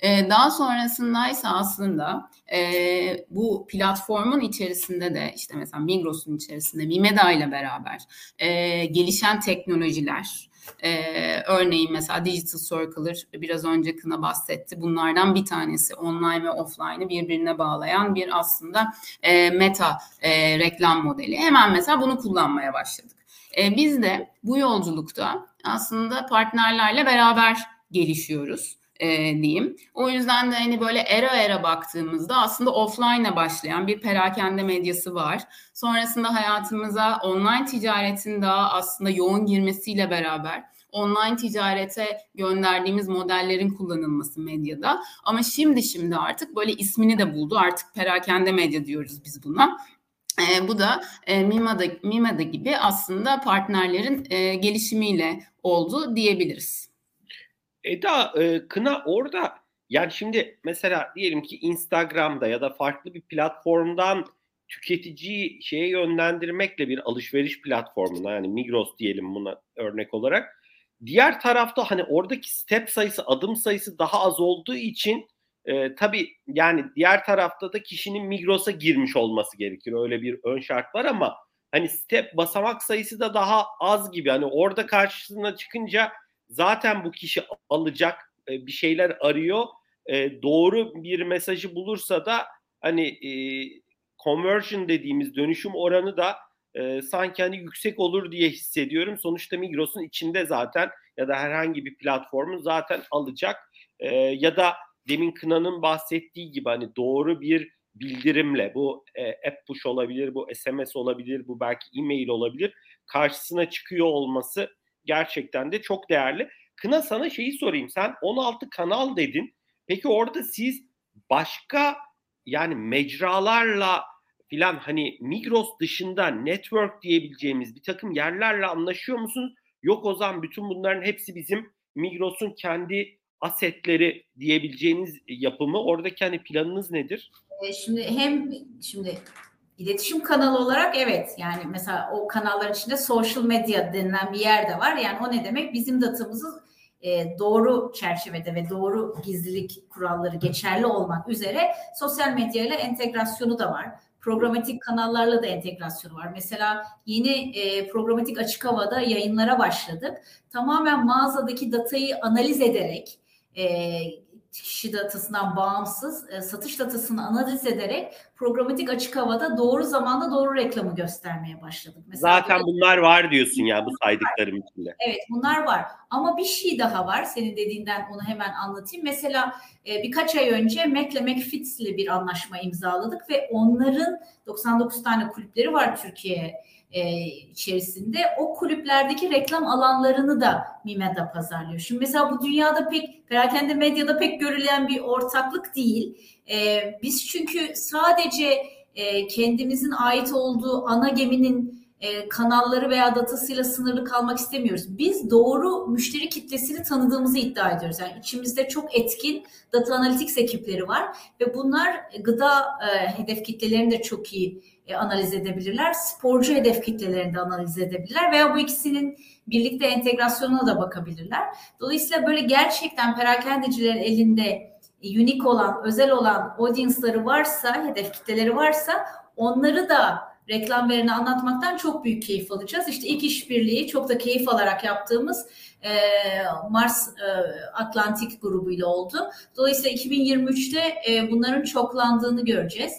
E, daha sonrasındaysa aslında e, bu platformun içerisinde de işte mesela Migros'un içerisinde Vimeda ile beraber e, gelişen teknolojiler, ee, örneğin mesela Digital Circular biraz önce Kına bahsetti. Bunlardan bir tanesi online ve offline'ı birbirine bağlayan bir aslında e, meta e, reklam modeli. Hemen mesela bunu kullanmaya başladık. E, biz de bu yolculukta aslında partnerlerle beraber gelişiyoruz e, diyeyim. O yüzden de hani böyle era era baktığımızda aslında offline'a başlayan bir perakende medyası var. Sonrasında hayatımıza online ticaretin daha aslında yoğun girmesiyle beraber online ticarete gönderdiğimiz modellerin kullanılması medyada. Ama şimdi şimdi artık böyle ismini de buldu. Artık perakende medya diyoruz biz buna. E, bu da e, Mima'da, Mima'da gibi aslında partnerlerin e, gelişimiyle oldu diyebiliriz. Eda e, Kına orada yani şimdi mesela diyelim ki Instagram'da ya da farklı bir platformdan tüketiciyi şeye yönlendirmekle bir alışveriş platformuna yani Migros diyelim buna örnek olarak. Diğer tarafta hani oradaki step sayısı, adım sayısı daha az olduğu için e, tabii yani diğer tarafta da kişinin Migros'a girmiş olması gerekir. Öyle bir ön şart var ama hani step basamak sayısı da daha az gibi. Hani orada karşısına çıkınca zaten bu kişi alacak e, bir şeyler arıyor. E, doğru bir mesajı bulursa da hani e, conversion dediğimiz dönüşüm oranı da e, sanki hani yüksek olur diye hissediyorum. Sonuçta Migros'un içinde zaten ya da herhangi bir platformun zaten alacak e, ya da demin Kına'nın bahsettiği gibi hani doğru bir bildirimle bu e, app push olabilir, bu SMS olabilir, bu belki e-mail olabilir karşısına çıkıyor olması gerçekten de çok değerli. Kına sana şeyi sorayım. Sen 16 kanal dedin. Peki orada siz başka yani mecralarla filan hani Migros dışında network diyebileceğimiz bir takım yerlerle anlaşıyor musunuz? Yok o zaman bütün bunların hepsi bizim Migros'un kendi asetleri diyebileceğiniz yapımı. Oradaki hani planınız nedir? E, şimdi hem şimdi iletişim kanalı olarak evet yani mesela o kanalların içinde social media denilen bir yer de var. Yani o ne demek? Bizim datamızı e, doğru çerçevede ve doğru gizlilik kuralları geçerli olmak üzere sosyal medya ile entegrasyonu da var. Programatik kanallarla da entegrasyonu var. Mesela yeni e, programatik açık havada yayınlara başladık. Tamamen mağazadaki datayı analiz ederek e, kişi datasından bağımsız e, satış datasını analiz ederek programatik açık havada doğru zamanda doğru reklamı göstermeye başladık. Mesela Zaten burada, bunlar var diyorsun ya bu saydıklarım içinde. Evet bunlar var ama bir şey daha var senin dediğinden onu hemen anlatayım. Mesela e, birkaç ay önce Mac'le McFits ile bir anlaşma imzaladık ve onların 99 tane kulüpleri var Türkiye e, içerisinde o kulüplerdeki reklam alanlarını da Mimeda pazarlıyor. Şimdi mesela bu dünyada pek perakende medyada pek görülen bir ortaklık değil. E, biz çünkü sadece e, kendimizin ait olduğu ana geminin e, kanalları veya datasıyla sınırlı kalmak istemiyoruz. Biz doğru müşteri kitlesini tanıdığımızı iddia ediyoruz. Yani içimizde çok etkin data analytics ekipleri var ve bunlar gıda e, hedef kitlelerini de çok iyi e, analiz edebilirler. Sporcu hedef kitlelerini de analiz edebilirler veya bu ikisinin birlikte entegrasyonuna da bakabilirler. Dolayısıyla böyle gerçekten perakendecilerin elinde unik olan, özel olan audience'ları varsa, hedef kitleleri varsa onları da reklam verini anlatmaktan çok büyük keyif alacağız. İşte ilk işbirliği çok da keyif alarak yaptığımız e, Mars e, Atlantik grubuyla oldu. Dolayısıyla 2023'te e, bunların çoklandığını göreceğiz.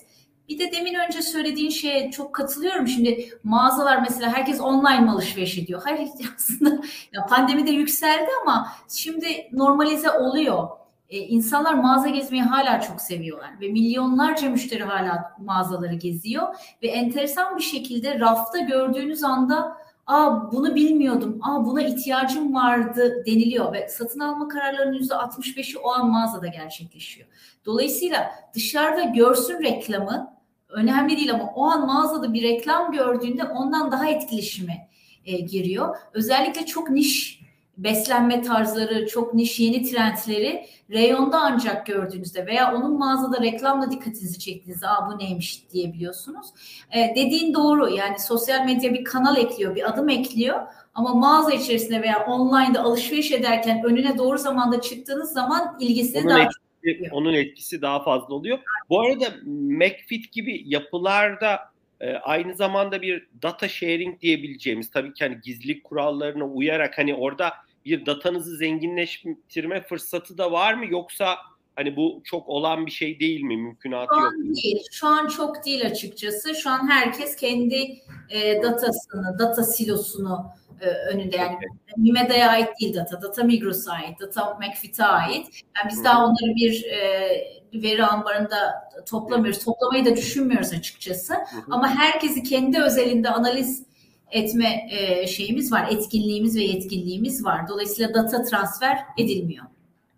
Bir de demin önce söylediğin şeye çok katılıyorum. Şimdi mağazalar mesela herkes online alışveriş ediyor? Hayır aslında ya pandemi de yükseldi ama şimdi normalize oluyor. Ee, insanlar mağaza gezmeyi hala çok seviyorlar ve milyonlarca müşteri hala mağazaları geziyor ve enteresan bir şekilde rafta gördüğünüz anda Aa bunu bilmiyordum. Aa buna ihtiyacım vardı deniliyor ve satın alma kararlarının %65'i o an mağazada gerçekleşiyor. Dolayısıyla dışarıda görsün reklamı önemli değil ama o an mağazada bir reklam gördüğünde ondan daha etkileşime e, giriyor. Özellikle çok niş beslenme tarzları, çok niş yeni trendleri reyonda ancak gördüğünüzde veya onun mağazada reklamla dikkatinizi çektiğinizde aa bu neymiş diyebiliyorsunuz. E, dediğin doğru yani sosyal medya bir kanal ekliyor, bir adım ekliyor ama mağaza içerisinde veya online'da alışveriş ederken önüne doğru zamanda çıktığınız zaman ilgisini daha etkisi, onun etkisi daha fazla oluyor. Bu arada McFit gibi yapılarda e, aynı zamanda bir data sharing diyebileceğimiz tabii ki hani gizlilik kurallarına uyarak hani orada bir datanızı zenginleştirme fırsatı da var mı yoksa hani bu çok olan bir şey değil mi? Mümkünatı Şu yok. An değil. Şu an çok değil açıkçası. Şu an herkes kendi e, datasını, data silosunu e, önünde yani okay. Mimeda'ya ait değil data, data Migros'a ait, data McFit'e ait. Yani biz hmm. daha onları bir e, veri ambarında toplamıyoruz. Toplamayı da düşünmüyoruz açıkçası. Hmm. Ama herkesi kendi özelinde analiz etme e, şeyimiz var, etkinliğimiz ve yetkinliğimiz var. Dolayısıyla data transfer edilmiyor.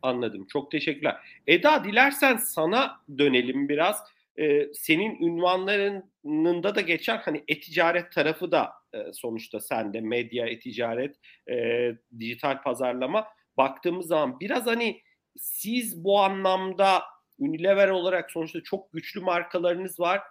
Anladım. Çok teşekkürler. Eda dilersen sana dönelim biraz. Ee, senin ünvanlarında da geçen hani e-ticaret tarafı da e, sonuçta sende medya, e-ticaret, e, dijital pazarlama baktığımız zaman biraz hani siz bu anlamda Unilever olarak sonuçta çok güçlü markalarınız var.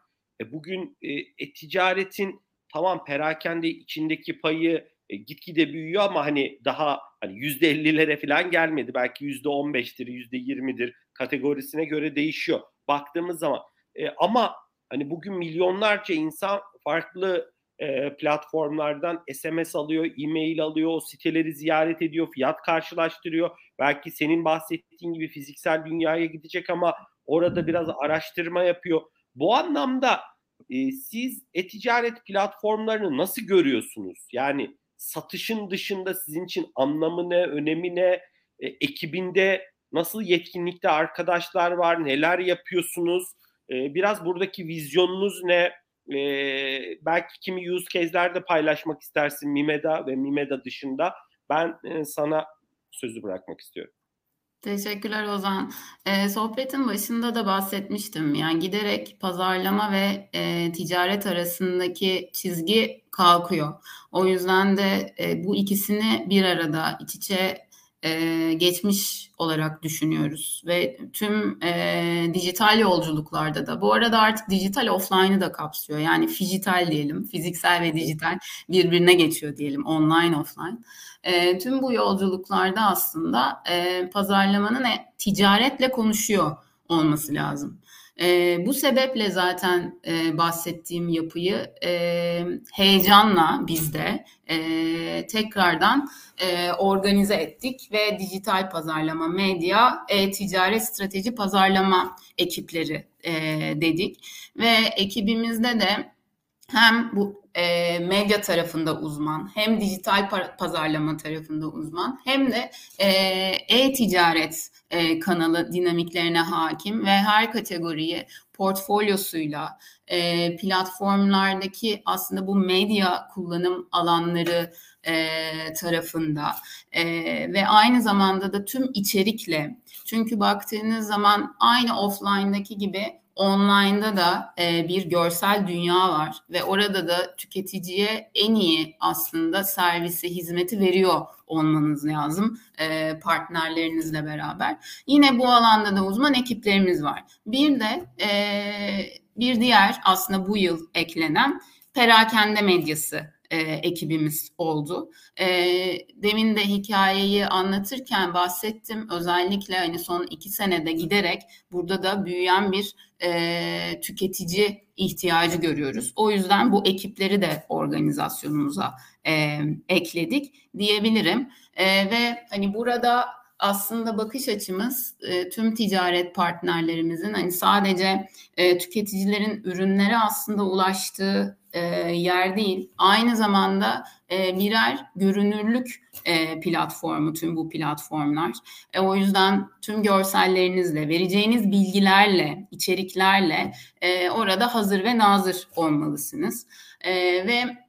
E, bugün e, e-ticaretin tamam perakende içindeki payı e, gitgide büyüyor ama hani daha hani yüzde ellilere falan gelmedi. Belki yüzde on beştir, yüzde yirmidir kategorisine göre değişiyor. Baktığımız zaman e, ama hani bugün milyonlarca insan farklı e, platformlardan SMS alıyor, e-mail alıyor, o siteleri ziyaret ediyor, fiyat karşılaştırıyor. Belki senin bahsettiğin gibi fiziksel dünyaya gidecek ama orada biraz araştırma yapıyor. Bu anlamda e, siz e-ticaret platformlarını nasıl görüyorsunuz? Yani satışın dışında sizin için anlamı ne, önemi ne? E, ekibinde nasıl yetkinlikte arkadaşlar var, neler yapıyorsunuz? E, biraz buradaki vizyonunuz ne? E, belki kimi use case'ler de paylaşmak istersin Mimeda ve Mimeda dışında. Ben e, sana sözü bırakmak istiyorum. Teşekkürler Ozan. Ee, sohbetin başında da bahsetmiştim. Yani giderek pazarlama ve e, ticaret arasındaki çizgi kalkıyor. O yüzden de e, bu ikisini bir arada iç içe e, geçmiş olarak düşünüyoruz. Ve tüm e, dijital yolculuklarda da. Bu arada artık dijital offline'ı da kapsıyor. Yani fijital diyelim fiziksel ve dijital birbirine geçiyor diyelim online offline. E, tüm bu yolculuklarda aslında e, pazarlamanın e, ticaretle konuşuyor olması lazım. E, bu sebeple zaten e, bahsettiğim yapıyı e, heyecanla bizde e, tekrardan e, organize ettik ve dijital pazarlama, medya, e-ticaret strateji pazarlama ekipleri e, dedik. Ve ekibimizde de hem bu e, medya tarafında uzman, hem dijital pazarlama tarafında uzman, hem de e, e-ticaret e, kanalı dinamiklerine hakim ve her kategoriyi portfolyosuyla e, platformlardaki aslında bu medya kullanım alanları e, tarafında e, ve aynı zamanda da tüm içerikle. Çünkü baktığınız zaman aynı offline'daki gibi online'da da e, bir görsel dünya var ve orada da tüketiciye en iyi aslında servisi, hizmeti veriyor olmanız lazım e, partnerlerinizle beraber. Yine bu alanda da uzman ekiplerimiz var. Bir de e, bir diğer aslında bu yıl eklenen perakende medyası e, ekibimiz oldu. E, demin de hikayeyi anlatırken bahsettim. Özellikle hani son iki senede giderek burada da büyüyen bir e, tüketici ihtiyacı görüyoruz. O yüzden bu ekipleri de organizasyonumuza e, ekledik diyebilirim. E, ve hani burada aslında bakış açımız e, tüm ticaret partnerlerimizin hani sadece e, tüketicilerin ürünlere aslında ulaştığı e, yer değil. Aynı zamanda e, birer görünürlük e, platformu tüm bu platformlar. E, o yüzden tüm görsellerinizle, vereceğiniz bilgilerle, içeriklerle e, orada hazır ve nazır olmalısınız. E, ve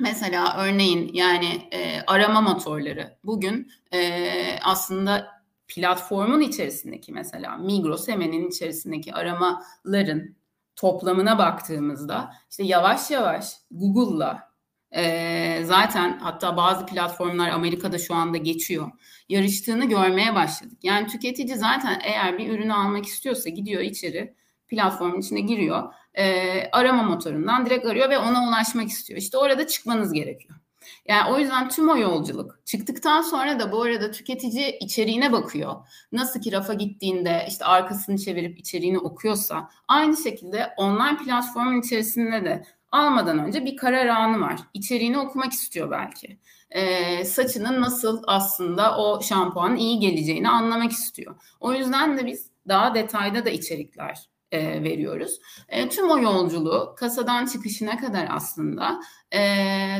Mesela örneğin yani e, arama motorları bugün e, aslında platformun içerisindeki mesela Migros Hemen'in içerisindeki aramaların toplamına baktığımızda işte yavaş yavaş Google'la e, zaten hatta bazı platformlar Amerika'da şu anda geçiyor. Yarıştığını görmeye başladık. Yani tüketici zaten eğer bir ürünü almak istiyorsa gidiyor içeri platformun içine giriyor. E, arama motorundan direkt arıyor ve ona ulaşmak istiyor. İşte orada çıkmanız gerekiyor. Yani o yüzden tüm o yolculuk çıktıktan sonra da bu arada tüketici içeriğine bakıyor. Nasıl ki rafa gittiğinde işte arkasını çevirip içeriğini okuyorsa aynı şekilde online platformun içerisinde de almadan önce bir karar anı var. İçeriğini okumak istiyor belki. Ee, saçının nasıl aslında o şampuanın iyi geleceğini anlamak istiyor. O yüzden de biz daha detayda da içerikler e, veriyoruz. E, tüm o yolculuğu kasadan çıkışına kadar aslında e,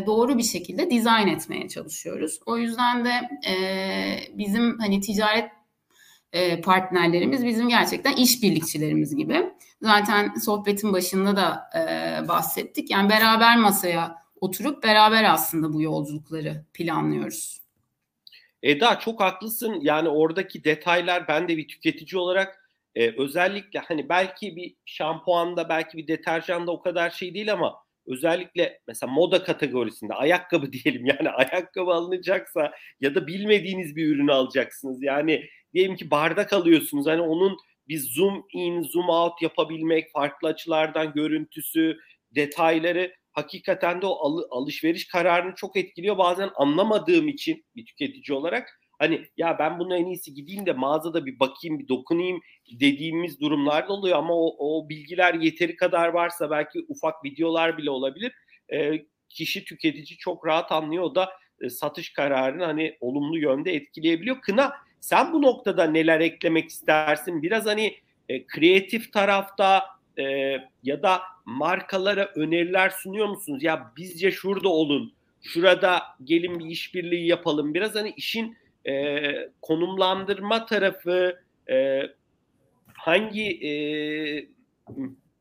doğru bir şekilde dizayn etmeye çalışıyoruz. O yüzden de e, bizim hani ticaret e, partnerlerimiz bizim gerçekten işbirlikçilerimiz gibi. Zaten sohbetin başında da e, bahsettik. Yani beraber masaya oturup beraber aslında bu yolculukları planlıyoruz. Eda çok haklısın. Yani oradaki detaylar ben de bir tüketici olarak ee, özellikle hani belki bir şampuanda belki bir deterjanda o kadar şey değil ama özellikle mesela moda kategorisinde ayakkabı diyelim yani ayakkabı alınacaksa ya da bilmediğiniz bir ürünü alacaksınız. Yani diyelim ki bardak alıyorsunuz hani onun bir zoom in zoom out yapabilmek farklı açılardan görüntüsü detayları hakikaten de o al- alışveriş kararını çok etkiliyor. Bazen anlamadığım için bir tüketici olarak Hani ya ben bunu en iyisi gideyim de mağazada bir bakayım, bir dokunayım dediğimiz durumlar da oluyor ama o, o bilgiler yeteri kadar varsa belki ufak videolar bile olabilir. E, kişi tüketici çok rahat anlıyor da e, satış kararını hani olumlu yönde etkileyebiliyor. Kına sen bu noktada neler eklemek istersin? Biraz hani e, kreatif tarafta e, ya da markalara öneriler sunuyor musunuz? Ya bizce şurada olun, şurada gelin bir işbirliği yapalım. Biraz hani işin e, konumlandırma tarafı e, hangi e,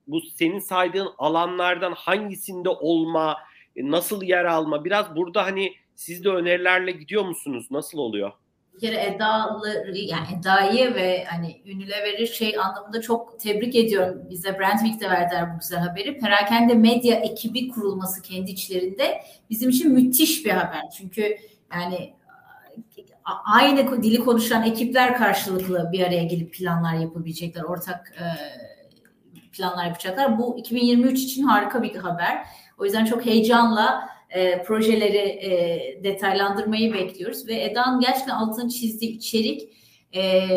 bu senin saydığın alanlardan hangisinde olma, e, nasıl yer alma? Biraz burada hani siz de önerilerle gidiyor musunuz? Nasıl oluyor? bir kere Eda'lı yani Eda'yı ve hani Unilever'i şey anlamında çok tebrik ediyorum. Bize Brandwick'te verdiler bu güzel haberi. Perakende medya ekibi kurulması kendi içlerinde bizim için müthiş bir haber. Çünkü yani aynı dili konuşan ekipler karşılıklı bir araya gelip planlar yapabilecekler. Ortak e, planlar yapacaklar. Bu 2023 için harika bir haber. O yüzden çok heyecanla e, projeleri e, detaylandırmayı bekliyoruz ve Eda'nın gerçekten altını çizdiği içerik e,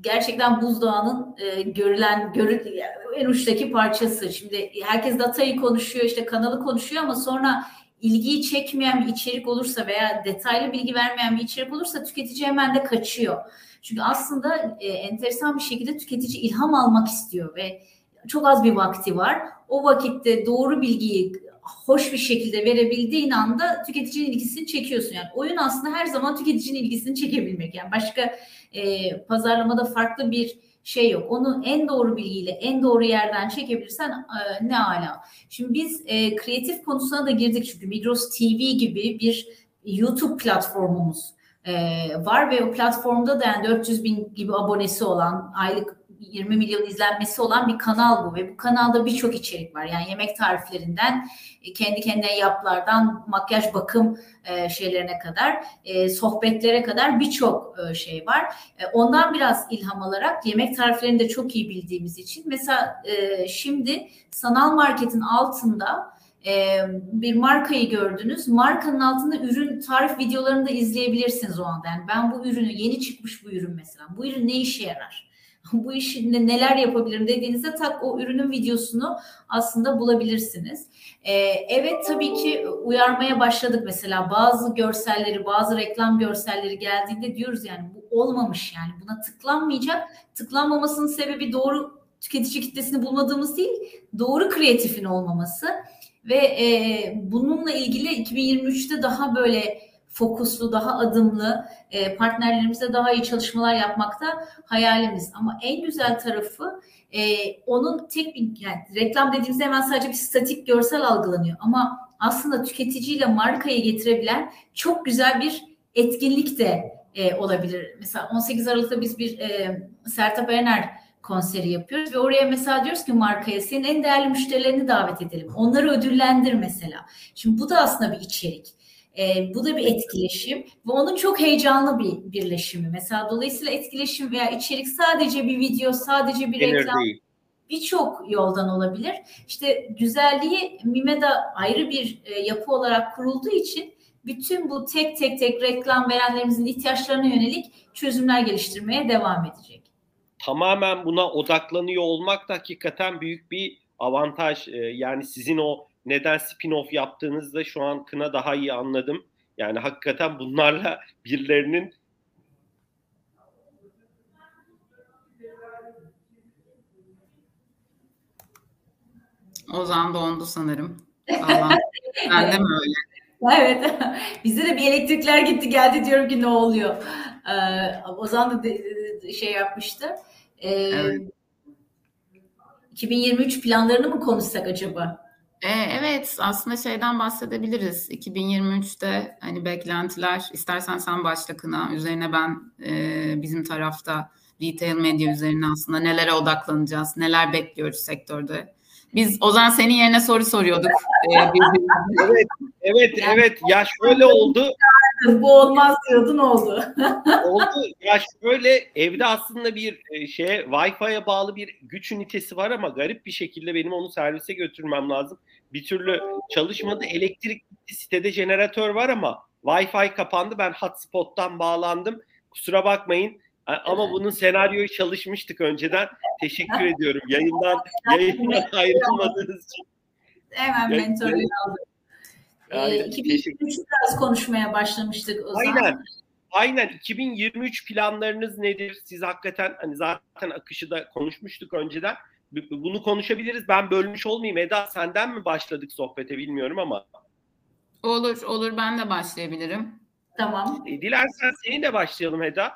gerçekten buzdağının e, görülen görü, en uçtaki parçası. Şimdi herkes datayı konuşuyor, işte kanalı konuşuyor ama sonra ilgiyi çekmeyen bir içerik olursa veya detaylı bilgi vermeyen bir içerik olursa tüketici hemen de kaçıyor. Çünkü aslında e, enteresan bir şekilde tüketici ilham almak istiyor ve çok az bir vakti var. O vakitte doğru bilgiyi hoş bir şekilde verebildiğin anda tüketicinin ilgisini çekiyorsun. Yani oyun aslında her zaman tüketicinin ilgisini çekebilmek. Yani başka e, pazarlamada farklı bir şey yok. Onu en doğru bilgiyle en doğru yerden çekebilirsen e, ne ala. Şimdi biz e, kreatif konusuna da girdik çünkü Migros TV gibi bir YouTube platformumuz e, var ve o platformda da yani 400 bin gibi abonesi olan aylık 20 milyon izlenmesi olan bir kanal bu ve bu kanalda birçok içerik var. Yani yemek tariflerinden e, kendi kendine yaplardan makyaj bakım e, şeylerine kadar e, sohbetlere kadar birçok şey var. Ondan biraz ilham alarak yemek tariflerini de çok iyi bildiğimiz için mesela şimdi sanal marketin altında bir markayı gördünüz. Markanın altında ürün tarif videolarını da izleyebilirsiniz o anda. Yani ben bu ürünü yeni çıkmış bu ürün mesela. Bu ürün ne işe yarar? Bu işinde neler yapabilirim dediğinizde tak o ürünün videosunu aslında bulabilirsiniz. Ee, evet tabii ki uyarmaya başladık mesela bazı görselleri bazı reklam görselleri geldiğinde diyoruz yani bu olmamış yani buna tıklanmayacak. Tıklanmamasının sebebi doğru tüketici kitlesini bulmadığımız değil doğru kreatifin olmaması ve e, bununla ilgili 2023'te daha böyle fokuslu, daha adımlı e, partnerlerimizle daha iyi çalışmalar yapmakta hayalimiz. Ama en güzel tarafı e, onun tek bir yani reklam dediğimizde hemen sadece bir statik görsel algılanıyor. Ama aslında tüketiciyle markayı getirebilen çok güzel bir etkinlik de e, olabilir. Mesela 18 Aralık'ta biz bir e, Sertab Erener konseri yapıyoruz ve oraya mesela diyoruz ki markaya senin en değerli müşterilerini davet edelim. Onları ödüllendir mesela. Şimdi bu da aslında bir içerik. E, bu da bir etkileşim ve onun çok heyecanlı bir birleşimi. Mesela dolayısıyla etkileşim veya içerik sadece bir video, sadece bir Gelir reklam birçok yoldan olabilir. İşte güzelliği Mimeda ayrı bir e, yapı olarak kurulduğu için bütün bu tek tek tek reklam verenlerimizin ihtiyaçlarına yönelik çözümler geliştirmeye devam edecek. Tamamen buna odaklanıyor olmak da hakikaten büyük bir avantaj. E, yani sizin o neden spin-off yaptığınızda şu an Kına daha iyi anladım. Yani hakikaten bunlarla birilerinin Ozan dondu sanırım. Allah. ben de mi öyle? Evet. Bizde de bir elektrikler gitti geldi diyorum ki ne oluyor. Ee, Ozan da de, de, şey yapmıştı. Ee, evet. 2023 planlarını mı konuşsak acaba? E, evet aslında şeyden bahsedebiliriz. 2023'te hani beklentiler istersen sen başla Kına üzerine ben e, bizim tarafta retail medya üzerine aslında nelere odaklanacağız, neler bekliyoruz sektörde. Biz Ozan senin yerine soru soruyorduk. Ee, evet, evet, evet. Ya şöyle oldu. Bu olmaz diyordun oldu. oldu. Ya şöyle evde aslında bir şey Wi-Fi'ye bağlı bir güç ünitesi var ama garip bir şekilde benim onu servise götürmem lazım bir türlü çalışmadı. Elektrik sitede jeneratör var ama Wi-Fi kapandı. Ben hotspot'tan bağlandım. Kusura bakmayın. Ama bunun senaryoyu çalışmıştık önceden. Teşekkür ediyorum. Yayından yayından ayrılmadığınız için. Hemen mentörlüğü aldım. Ee, 2023 biraz konuşmaya başlamıştık o Aynen. zaman. Aynen 2023 planlarınız nedir? Siz hakikaten hani zaten akışı da konuşmuştuk önceden bunu konuşabiliriz. Ben bölmüş olmayayım. Eda senden mi başladık sohbete bilmiyorum ama. Olur olur ben de başlayabilirim. Tamam. E, dilersen seninle başlayalım Eda.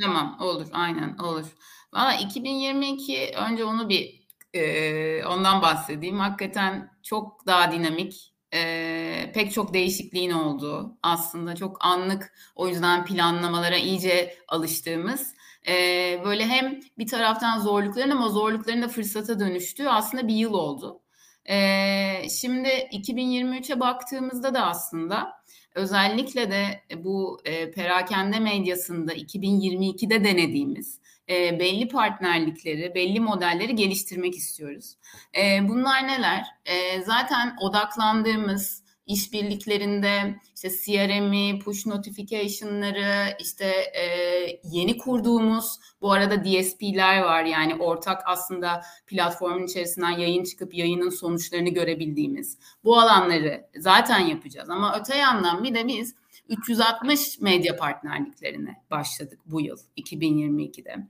Tamam olur aynen olur. Valla 2022 önce onu bir e, ondan bahsedeyim. Hakikaten çok daha dinamik, e, pek çok değişikliğin olduğu, aslında çok anlık o yüzden planlamalara iyice alıştığımız, e, böyle hem bir taraftan zorlukların ama zorlukların da fırsata dönüştüğü aslında bir yıl oldu. E, şimdi 2023'e baktığımızda da aslında özellikle de bu e, perakende medyasında 2022'de denediğimiz e, belli partnerlikleri, belli modelleri geliştirmek istiyoruz. E, bunlar neler? E, zaten odaklandığımız işbirliklerinde işte CRM'i, push notification'ları, işte e, yeni kurduğumuz bu arada DSP'ler var yani ortak aslında platformun içerisinden yayın çıkıp yayının sonuçlarını görebildiğimiz bu alanları zaten yapacağız ama öte yandan bir de biz 360 medya partnerliklerine başladık bu yıl 2022'de.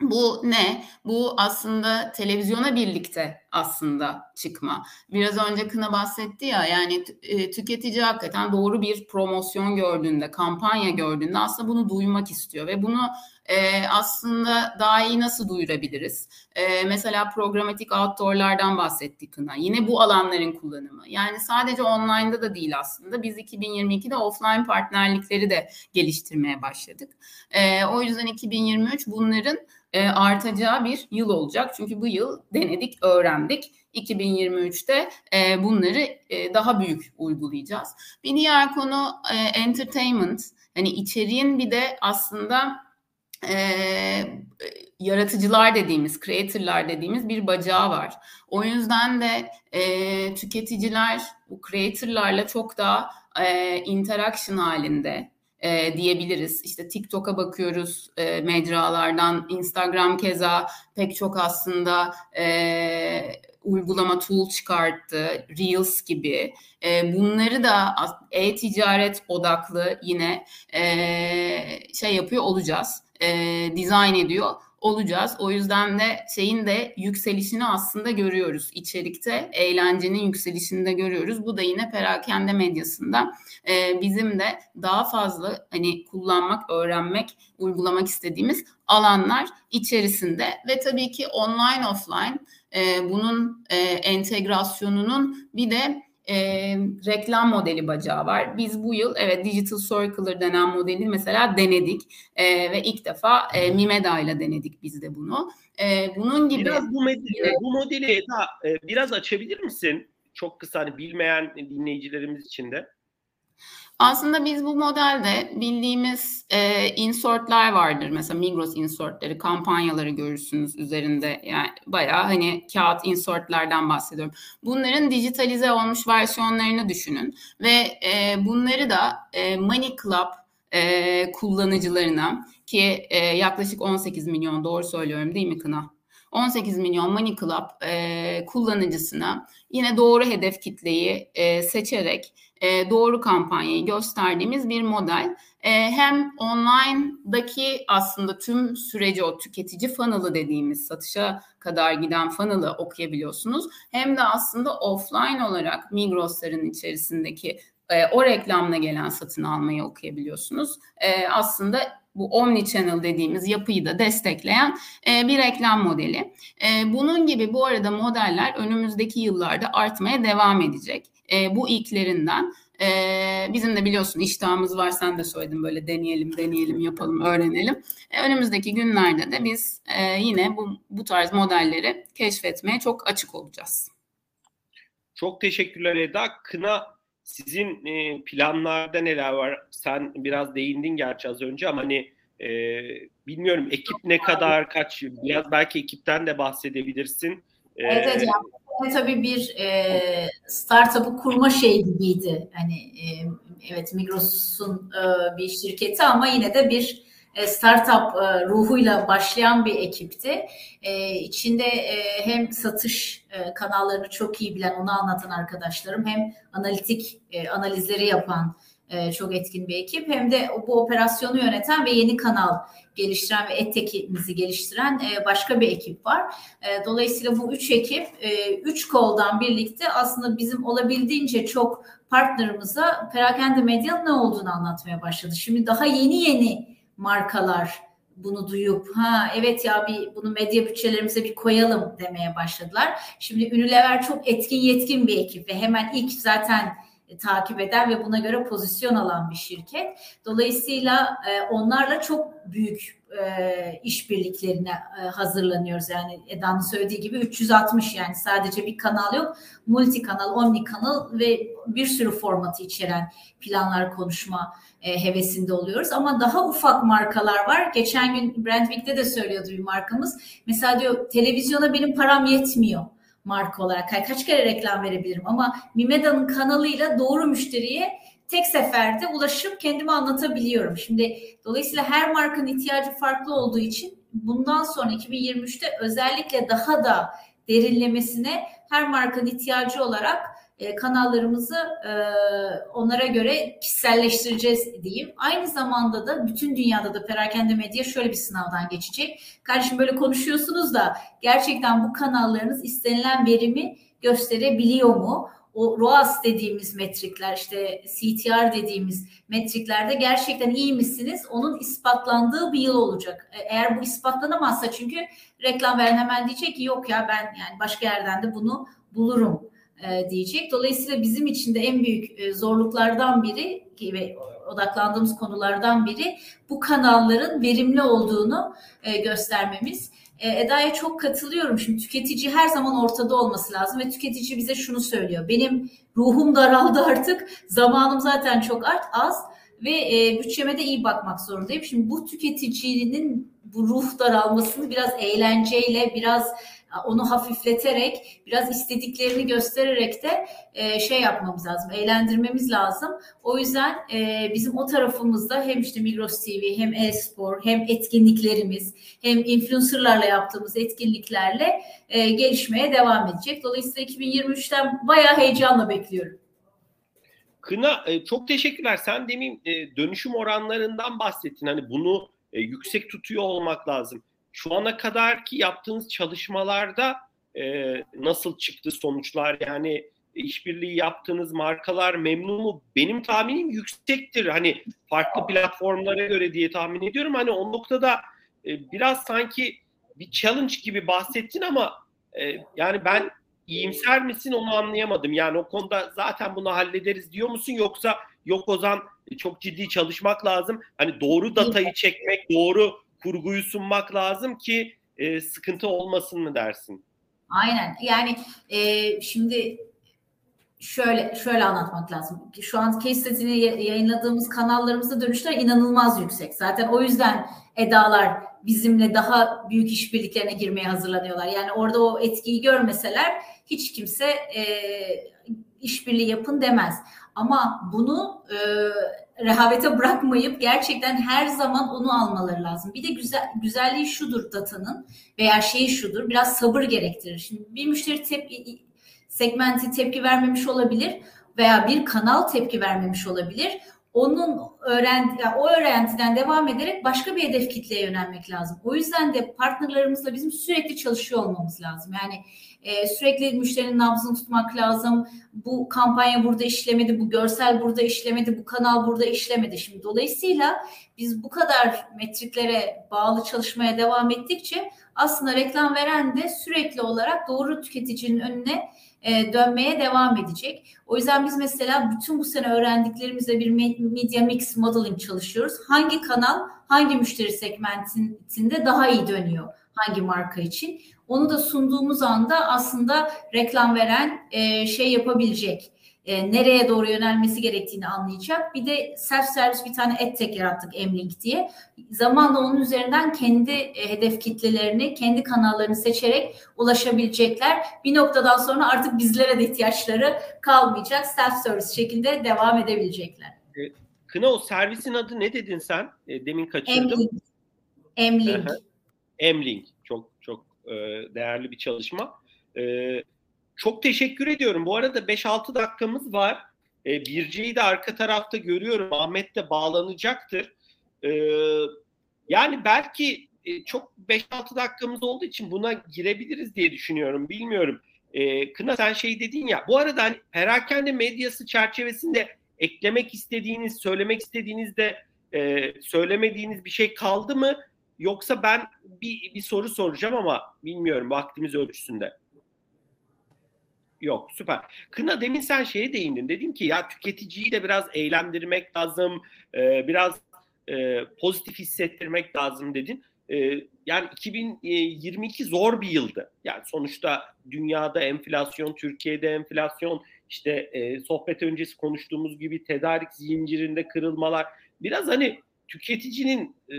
Bu ne? Bu aslında televizyona birlikte aslında çıkma. Biraz önce Kına bahsetti ya yani e, tüketici hakikaten doğru bir promosyon gördüğünde, kampanya gördüğünde aslında bunu duymak istiyor ve bunu e, aslında daha iyi nasıl duyurabiliriz? E, mesela programatik outdoor'lardan bahsettik Kına. Yine bu alanların kullanımı. Yani sadece online'da da değil aslında. Biz 2022'de offline partnerlikleri de geliştirmeye başladık. E, o yüzden 2023 bunların e, artacağı bir yıl olacak. Çünkü bu yıl denedik, öğrendik. 2023'te e, bunları e, daha büyük uygulayacağız. Bir diğer konu e, entertainment. Hani içeriğin bir de aslında e, yaratıcılar dediğimiz, creator'lar dediğimiz bir bacağı var. O yüzden de e, tüketiciler bu creator'larla çok daha e, interaction halinde e, diyebiliriz. İşte TikTok'a bakıyoruz e, mecralardan, Instagram keza pek çok aslında e, uygulama tool çıkarttı, Reels gibi. E, bunları da e-ticaret odaklı yine e, şey yapıyor olacağız, e, dizayn ediyor olacağız. O yüzden de şeyin de yükselişini aslında görüyoruz. İçerikte eğlencenin yükselişini de görüyoruz. Bu da yine perakende medyasında e, bizim de daha fazla hani kullanmak, öğrenmek, uygulamak istediğimiz alanlar içerisinde ve tabii ki online offline e, bunun e, entegrasyonunun bir de e, reklam modeli bacağı var. Biz bu yıl evet Digital Circular denen modeli mesela denedik e, ve ilk defa e, Mimeda ile denedik biz de bunu. E, bunun gibi biraz bu modeli, bu modeli Eda, e, biraz açabilir misin? Çok kısa hani bilmeyen dinleyicilerimiz için de. Aslında biz bu modelde bildiğimiz e, insertler vardır. Mesela Migros insertleri, kampanyaları görürsünüz üzerinde. Yani bayağı hani kağıt insertlerden bahsediyorum. Bunların dijitalize olmuş versiyonlarını düşünün. Ve e, bunları da e, Money Club e, kullanıcılarına ki e, yaklaşık 18 milyon doğru söylüyorum değil mi Kına? 18 milyon Money Club e, kullanıcısına yine doğru hedef kitleyi e, seçerek e, doğru kampanyayı gösterdiğimiz bir model. E, hem online'daki aslında tüm süreci o tüketici funnel'ı dediğimiz satışa kadar giden funnel'ı okuyabiliyorsunuz. Hem de aslında offline olarak Migros'ların içerisindeki e, o reklamla gelen satın almayı okuyabiliyorsunuz. E, aslında bu omni channel dediğimiz yapıyı da destekleyen e, bir reklam modeli. E, bunun gibi bu arada modeller önümüzdeki yıllarda artmaya devam edecek. E, bu ilklerinden e, bizim de biliyorsun iştahımız var sen de söyledin böyle deneyelim deneyelim yapalım öğrenelim. E, önümüzdeki günlerde de biz e, yine bu, bu tarz modelleri keşfetmeye çok açık olacağız. Çok teşekkürler Eda. Kına sizin e, planlarda neler var? Sen biraz değindin gerçi az önce ama hani e, bilmiyorum ekip ne kadar kaç biraz belki ekipten de bahsedebilirsin. E, evet hocam. Tabii bir e, startup'ı kurma şey gibiydi. Hani e, evet Migros'un e, bir şirketi ama yine de bir e, startup e, ruhuyla başlayan bir ekipti. E, içinde hem satış kanallarını çok iyi bilen, onu anlatan arkadaşlarım hem analitik analizleri yapan çok etkin bir ekip hem de bu operasyonu yöneten ve yeni kanal geliştiren ve EdTech'imizi geliştiren başka bir ekip var. Dolayısıyla bu üç ekip üç koldan birlikte aslında bizim olabildiğince çok partnerimize perakende medyanın ne olduğunu anlatmaya başladı. Şimdi daha yeni yeni markalar bunu duyup ha evet ya bir bunu medya bütçelerimize bir koyalım demeye başladılar. Şimdi Unilever çok etkin yetkin bir ekip ve hemen ilk zaten e, takip eden ve buna göre pozisyon alan bir şirket. Dolayısıyla e, onlarla çok büyük e, işbirliklerine e, hazırlanıyoruz. Yani Eda'nın söylediği gibi 360 yani sadece bir kanal yok. Multi kanal, omni kanal ve bir sürü formatı içeren planlar konuşma e, hevesinde oluyoruz. Ama daha ufak markalar var. Geçen gün Brandwick'te de söylüyordu bir markamız. Mesela diyor televizyona benim param yetmiyor marka olarak. Kaç kere reklam verebilirim ama Mimeda'nın kanalıyla doğru müşteriye tek seferde ulaşıp kendimi anlatabiliyorum. Şimdi dolayısıyla her markanın ihtiyacı farklı olduğu için bundan sonra 2023'te özellikle daha da derinlemesine her markanın ihtiyacı olarak e, kanallarımızı e, onlara göre kişiselleştireceğiz diyeyim. Aynı zamanda da bütün dünyada da perakende medya şöyle bir sınavdan geçecek. Kardeşim böyle konuşuyorsunuz da gerçekten bu kanallarınız istenilen verimi gösterebiliyor mu? o ROAS dediğimiz metrikler işte CTR dediğimiz metriklerde gerçekten iyi misiniz? Onun ispatlandığı bir yıl olacak. E, eğer bu ispatlanamazsa çünkü reklam veren hemen diyecek ki yok ya ben yani başka yerden de bunu bulurum e, diyecek. Dolayısıyla bizim için de en büyük e, zorluklardan biri ve odaklandığımız konulardan biri bu kanalların verimli olduğunu e, göstermemiz. Eda'ya çok katılıyorum. Şimdi tüketici her zaman ortada olması lazım ve tüketici bize şunu söylüyor. Benim ruhum daraldı artık. Zamanım zaten çok az ve e, bütçeme de iyi bakmak zorundayım. Şimdi bu tüketicinin bu ruh daralmasını biraz eğlenceyle, biraz onu hafifleterek biraz istediklerini göstererek de e, şey yapmamız lazım, eğlendirmemiz lazım. O yüzden e, bizim o tarafımızda hem işte Migros TV hem e-spor hem etkinliklerimiz hem influencerlarla yaptığımız etkinliklerle e, gelişmeye devam edecek. Dolayısıyla 2023'ten bayağı heyecanla bekliyorum. Kına e, çok teşekkürler. Sen demin e, dönüşüm oranlarından bahsettin. Hani bunu e, yüksek tutuyor olmak lazım şu ana kadar ki yaptığınız çalışmalarda e, nasıl çıktı sonuçlar yani işbirliği yaptığınız markalar memnun mu? Benim tahminim yüksektir. Hani farklı platformlara göre diye tahmin ediyorum. Hani o noktada e, biraz sanki bir challenge gibi bahsettin ama e, yani ben iyimser misin onu anlayamadım. Yani o konuda zaten bunu hallederiz diyor musun yoksa yok Ozan çok ciddi çalışmak lazım. Hani doğru datayı çekmek, doğru kurguyu sunmak lazım ki e, sıkıntı olmasın mı dersin? Aynen. Yani e, şimdi şöyle şöyle anlatmak lazım. Şu an case study'ni yayınladığımız kanallarımızda dönüşler inanılmaz yüksek. Zaten o yüzden Edalar bizimle daha büyük işbirliklerine girmeye hazırlanıyorlar. Yani orada o etkiyi görmeseler hiç kimse e, işbirliği yapın demez. Ama bunu e, rehavete bırakmayıp gerçekten her zaman onu almaları lazım. Bir de güzel güzelliği şudur datanın veya şeyi şudur biraz sabır gerektirir. Şimdi bir müşteri tepki segmenti tepki vermemiş olabilir veya bir kanal tepki vermemiş olabilir. Onun öğrendi, yani o öğrentiden devam ederek başka bir hedef kitleye yönelmek lazım. O yüzden de partnerlerimizle bizim sürekli çalışıyor olmamız lazım. Yani e, sürekli müşterinin nabzını tutmak lazım. Bu kampanya burada işlemedi, bu görsel burada işlemedi, bu kanal burada işlemedi. Şimdi dolayısıyla biz bu kadar metriklere bağlı çalışmaya devam ettikçe aslında reklam veren de sürekli olarak doğru tüketicinin önüne e, dönmeye devam edecek. O yüzden biz mesela bütün bu sene öğrendiklerimizle bir media mix modeling çalışıyoruz. Hangi kanal hangi müşteri segmentinde daha iyi dönüyor? Hangi marka için? Onu da sunduğumuz anda aslında reklam veren e, şey yapabilecek. E, nereye doğru yönelmesi gerektiğini anlayacak. Bir de self servis bir tane edtech yarattık Emlink diye. Zamanla onun üzerinden kendi e, hedef kitlelerini, kendi kanallarını seçerek ulaşabilecekler. Bir noktadan sonra artık bizlere de ihtiyaçları kalmayacak. Self service şekilde devam edebilecekler. E, Kına o servisin adı ne dedin sen? E, demin kaçırdım. Emlink. Emlink. Emlink. Çok çok e, değerli bir çalışma. E, çok teşekkür ediyorum. Bu arada 5-6 dakikamız var. E, Birce'yi de arka tarafta görüyorum. Ahmet de bağlanacaktır. E, yani belki e, çok 5-6 dakikamız olduğu için buna girebiliriz diye düşünüyorum. Bilmiyorum. E, Kına sen şey dedin ya. Bu arada hani perakende medyası çerçevesinde eklemek istediğiniz, söylemek istediğinizde e, söylemediğiniz bir şey kaldı mı? Yoksa ben bir, bir soru soracağım ama bilmiyorum vaktimiz ölçüsünde. Yok süper. Kına demin sen şeye değindin. Dedin ki ya tüketiciyi de biraz eğlendirmek lazım. E, biraz e, pozitif hissettirmek lazım dedin. E, yani 2022 zor bir yıldı. Yani sonuçta dünyada enflasyon, Türkiye'de enflasyon, işte e, sohbet öncesi konuştuğumuz gibi tedarik zincirinde kırılmalar. Biraz hani tüketicinin e,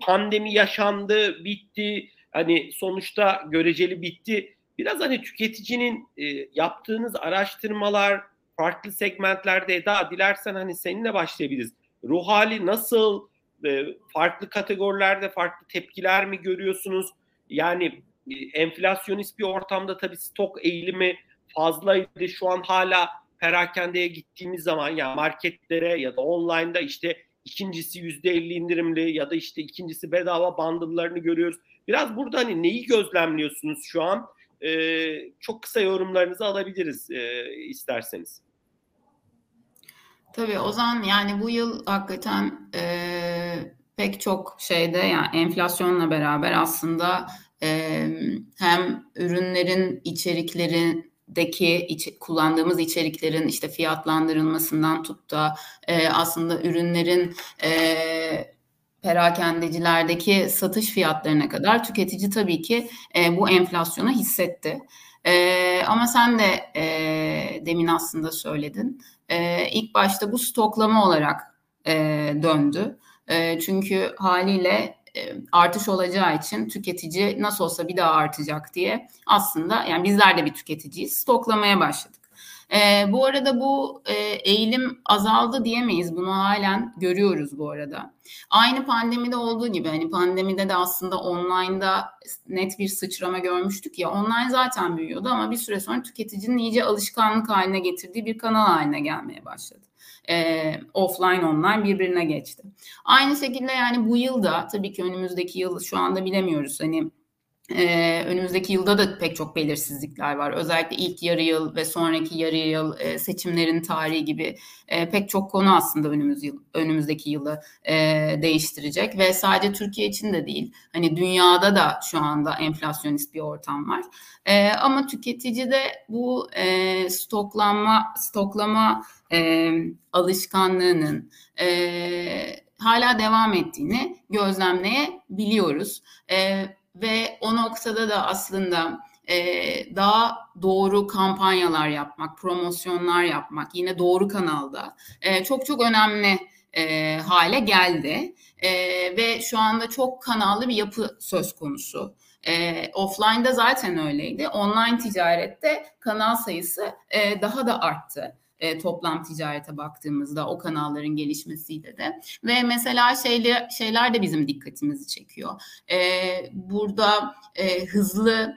pandemi yaşandı, bitti. Hani sonuçta göreceli bitti. Biraz hani tüketicinin e, yaptığınız araştırmalar, farklı segmentlerde Eda dilersen hani seninle başlayabiliriz. Ruh hali nasıl? E, farklı kategorilerde farklı tepkiler mi görüyorsunuz? Yani e, enflasyonist bir ortamda tabii stok eğilimi fazlaydı. Şu an hala perakendeye gittiğimiz zaman ya yani marketlere ya da online'da işte ikincisi yüzde elli indirimli ya da işte ikincisi bedava bundle'larını görüyoruz. Biraz burada hani neyi gözlemliyorsunuz şu an? Ee, çok kısa yorumlarınızı alabiliriz e, isterseniz. Tabii Ozan yani bu yıl hakikaten e, pek çok şeyde yani enflasyonla beraber aslında e, hem ürünlerin içeriklerindeki iç, kullandığımız içeriklerin işte fiyatlandırılmasından tut da e, aslında ürünlerin e, perakendecilerdeki satış fiyatlarına kadar tüketici tabii ki e, bu enflasyonu hissetti. E, ama sen de e, demin aslında söyledin. E, ilk başta bu stoklama olarak e, döndü. E, çünkü haliyle e, artış olacağı için tüketici nasıl olsa bir daha artacak diye aslında yani bizler de bir tüketiciyiz stoklamaya başladık. E, bu arada bu e, eğilim azaldı diyemeyiz. Bunu halen görüyoruz bu arada. Aynı pandemide olduğu gibi hani pandemide de aslında online'da net bir sıçrama görmüştük ya. Online zaten büyüyordu ama bir süre sonra tüketicinin iyice alışkanlık haline getirdiği bir kanal haline gelmeye başladı. E, offline online birbirine geçti. Aynı şekilde yani bu yılda tabii ki önümüzdeki yıl şu anda bilemiyoruz. Hani ee, önümüzdeki yılda da pek çok belirsizlikler var. Özellikle ilk yarı yıl ve sonraki yarı yıl e, seçimlerin tarihi gibi e, pek çok konu aslında önümüz yıl, önümüzdeki yılı e, değiştirecek ve sadece Türkiye için de değil. Hani dünyada da şu anda enflasyonist bir ortam var. E, ama de bu e, stoklanma stoklama e, alışkanlığının e, hala devam ettiğini gözlemleyebiliyoruz. E, ve o noktada da aslında e, daha doğru kampanyalar yapmak, promosyonlar yapmak yine doğru kanalda e, çok çok önemli e, hale geldi e, ve şu anda çok kanallı bir yapı söz konusu. E, offline'da zaten öyleydi. Online ticarette kanal sayısı e, daha da arttı e, toplam ticarete baktığımızda o kanalların gelişmesiyle de ve mesela şeyler şeyler de bizim dikkatimizi çekiyor. E, burada e, hızlı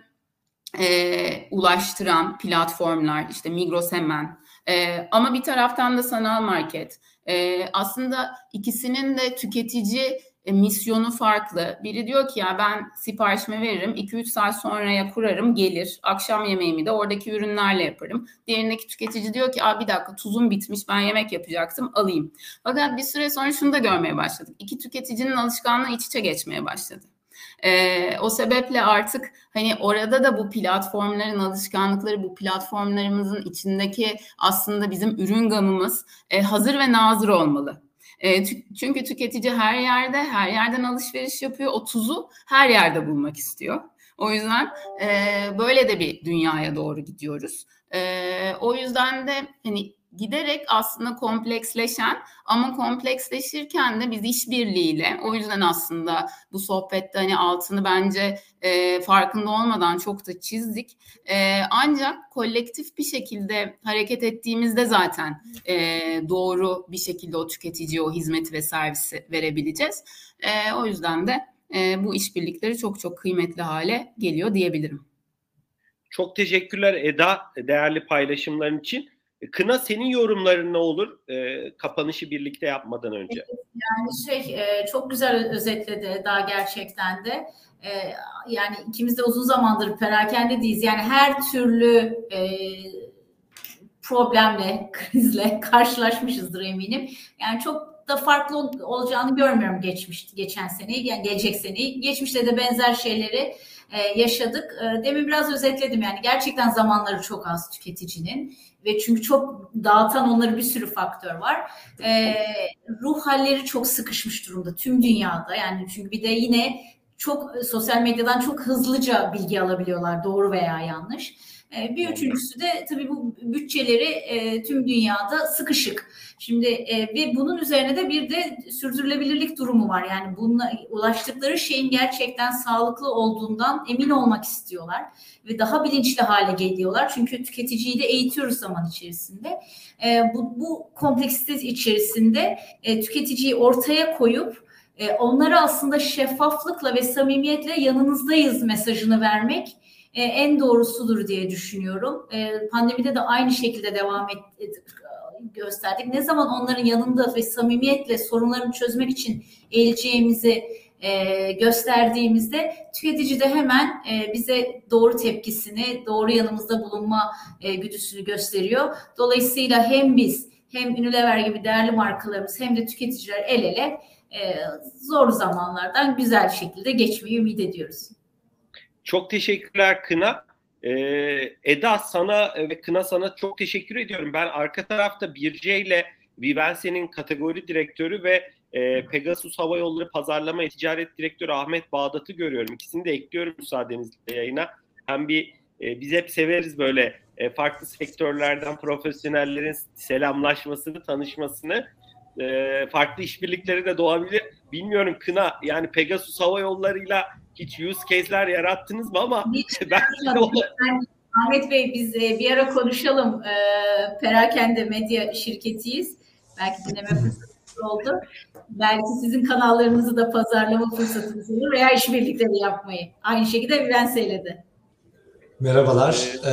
e, ulaştıran platformlar işte Migros hemen e, ama bir taraftan da sanal market. E, aslında ikisinin de tüketici e, misyonu farklı. Biri diyor ki ya ben siparişimi veririm, 2-3 saat sonraya kurarım, gelir. Akşam yemeğimi de oradaki ürünlerle yaparım. Diğerindeki tüketici diyor ki bir dakika tuzum bitmiş, ben yemek yapacaktım, alayım. Fakat bir süre sonra şunu da görmeye başladık. İki tüketicinin alışkanlığı iç içe geçmeye başladı. Ee, o sebeple artık hani orada da bu platformların alışkanlıkları, bu platformlarımızın içindeki aslında bizim ürün gamımız e, hazır ve nazır olmalı. E, çünkü tüketici her yerde, her yerden alışveriş yapıyor. O her yerde bulmak istiyor. O yüzden e, böyle de bir dünyaya doğru gidiyoruz. E, o yüzden de hani giderek aslında kompleksleşen ama kompleksleşirken de biz işbirliğiyle o yüzden aslında bu sohbette hani altını bence e, farkında olmadan çok da çizdik. E, ancak kolektif bir şekilde hareket ettiğimizde zaten e, doğru bir şekilde o tüketiciye o hizmeti ve servisi verebileceğiz. E, o yüzden de e, bu işbirlikleri çok çok kıymetli hale geliyor diyebilirim. Çok teşekkürler Eda değerli paylaşımların için. E, Kına senin yorumların ne olur e, kapanışı birlikte yapmadan önce? Yani şey e, çok güzel özetledi daha gerçekten de. E, yani ikimiz de uzun zamandır perakendedeyiz. Yani her türlü e, problemle, krizle karşılaşmışızdır eminim. Yani çok da farklı olacağını görmüyorum geçmiş geçen seneyi yani gelecek seneyi. Geçmişte de benzer şeyleri e, yaşadık. E, demin biraz özetledim yani gerçekten zamanları çok az tüketicinin ve çünkü çok dağıtan onları bir sürü faktör var. E, ruh halleri çok sıkışmış durumda tüm dünyada yani çünkü bir de yine çok sosyal medyadan çok hızlıca bilgi alabiliyorlar doğru veya yanlış. E, bir üçüncüsü de tabii bu bütçeleri e, tüm dünyada sıkışık. Şimdi e, ve bunun üzerine de bir de sürdürülebilirlik durumu var. Yani bununla ulaştıkları şeyin gerçekten sağlıklı olduğundan emin olmak istiyorlar ve daha bilinçli hale geliyorlar. Çünkü tüketiciyi de eğitiyoruz zaman içerisinde. Bu, bu kompleksite içerisinde tüketiciyi ortaya koyup onlara aslında şeffaflıkla ve samimiyetle yanınızdayız mesajını vermek e, en doğrusudur diye düşünüyorum. E, pandemide de aynı şekilde devam et, gösterdik. Ne zaman onların yanında ve samimiyetle sorunlarını çözmek için eğileceğimizi e, gösterdiğimizde tüketici de hemen e, bize doğru tepkisini, doğru yanımızda bulunma e, güdüsünü gösteriyor. Dolayısıyla hem biz hem Unilever gibi değerli markalarımız hem de tüketiciler el ele e, zor zamanlardan güzel şekilde geçmeyi ümit ediyoruz. Çok teşekkürler Kına. Ee, Eda sana ve Kına sana çok teşekkür ediyorum. Ben arka tarafta Birce ile Vivense'nin kategori direktörü ve e, Pegasus Hava Yolları Pazarlama Ticaret Direktörü Ahmet Bağdat'ı görüyorum. İkisini de ekliyorum müsaadenizle yayına. Hem bir e, biz hep severiz böyle e, farklı sektörlerden profesyonellerin selamlaşmasını, tanışmasını. E, farklı işbirlikleri de doğabilir. Bilmiyorum Kına yani Pegasus Hava Yolları'yla hiç use case'ler yarattınız mı ama ben Ahmet Bey biz e, bir ara konuşalım. E, perakende medya şirketiyiz. Belki dinleme fırsatı oldu. Belki sizin kanallarınızı da pazarlama fırsatınız olur veya işbirlikleri yapmayı. Aynı şekilde ben söyledi. Merhabalar. Ee,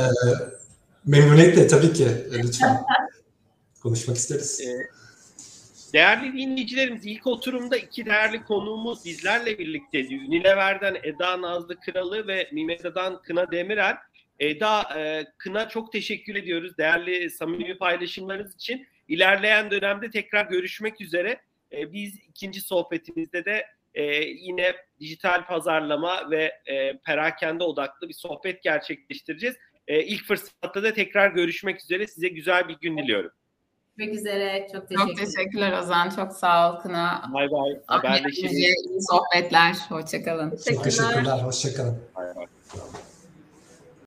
memnuniyetle tabii ki. Lütfen. Konuşmak isteriz. Ee, Değerli dinleyicilerimiz ilk oturumda iki değerli konuğumuz bizlerle birlikteydi. Unilever'den Eda Nazlı Kralı ve Mimeda'dan Kına Demirel. Eda, e, Kına çok teşekkür ediyoruz değerli samimi paylaşımlarınız için. İlerleyen dönemde tekrar görüşmek üzere. E, biz ikinci sohbetimizde de e, yine dijital pazarlama ve e, perakende odaklı bir sohbet gerçekleştireceğiz. E, ilk fırsatta da tekrar görüşmek üzere. Size güzel bir gün diliyorum. Görüşmek üzere. Çok teşekkürler. Çok teşekkürler Ozan. Çok sağ ol Kına. Bay bay. Haberleşiriz. İyi sohbetler. Hoşçakalın. Çok teşekkürler. Hoşçakalın. Bay bay.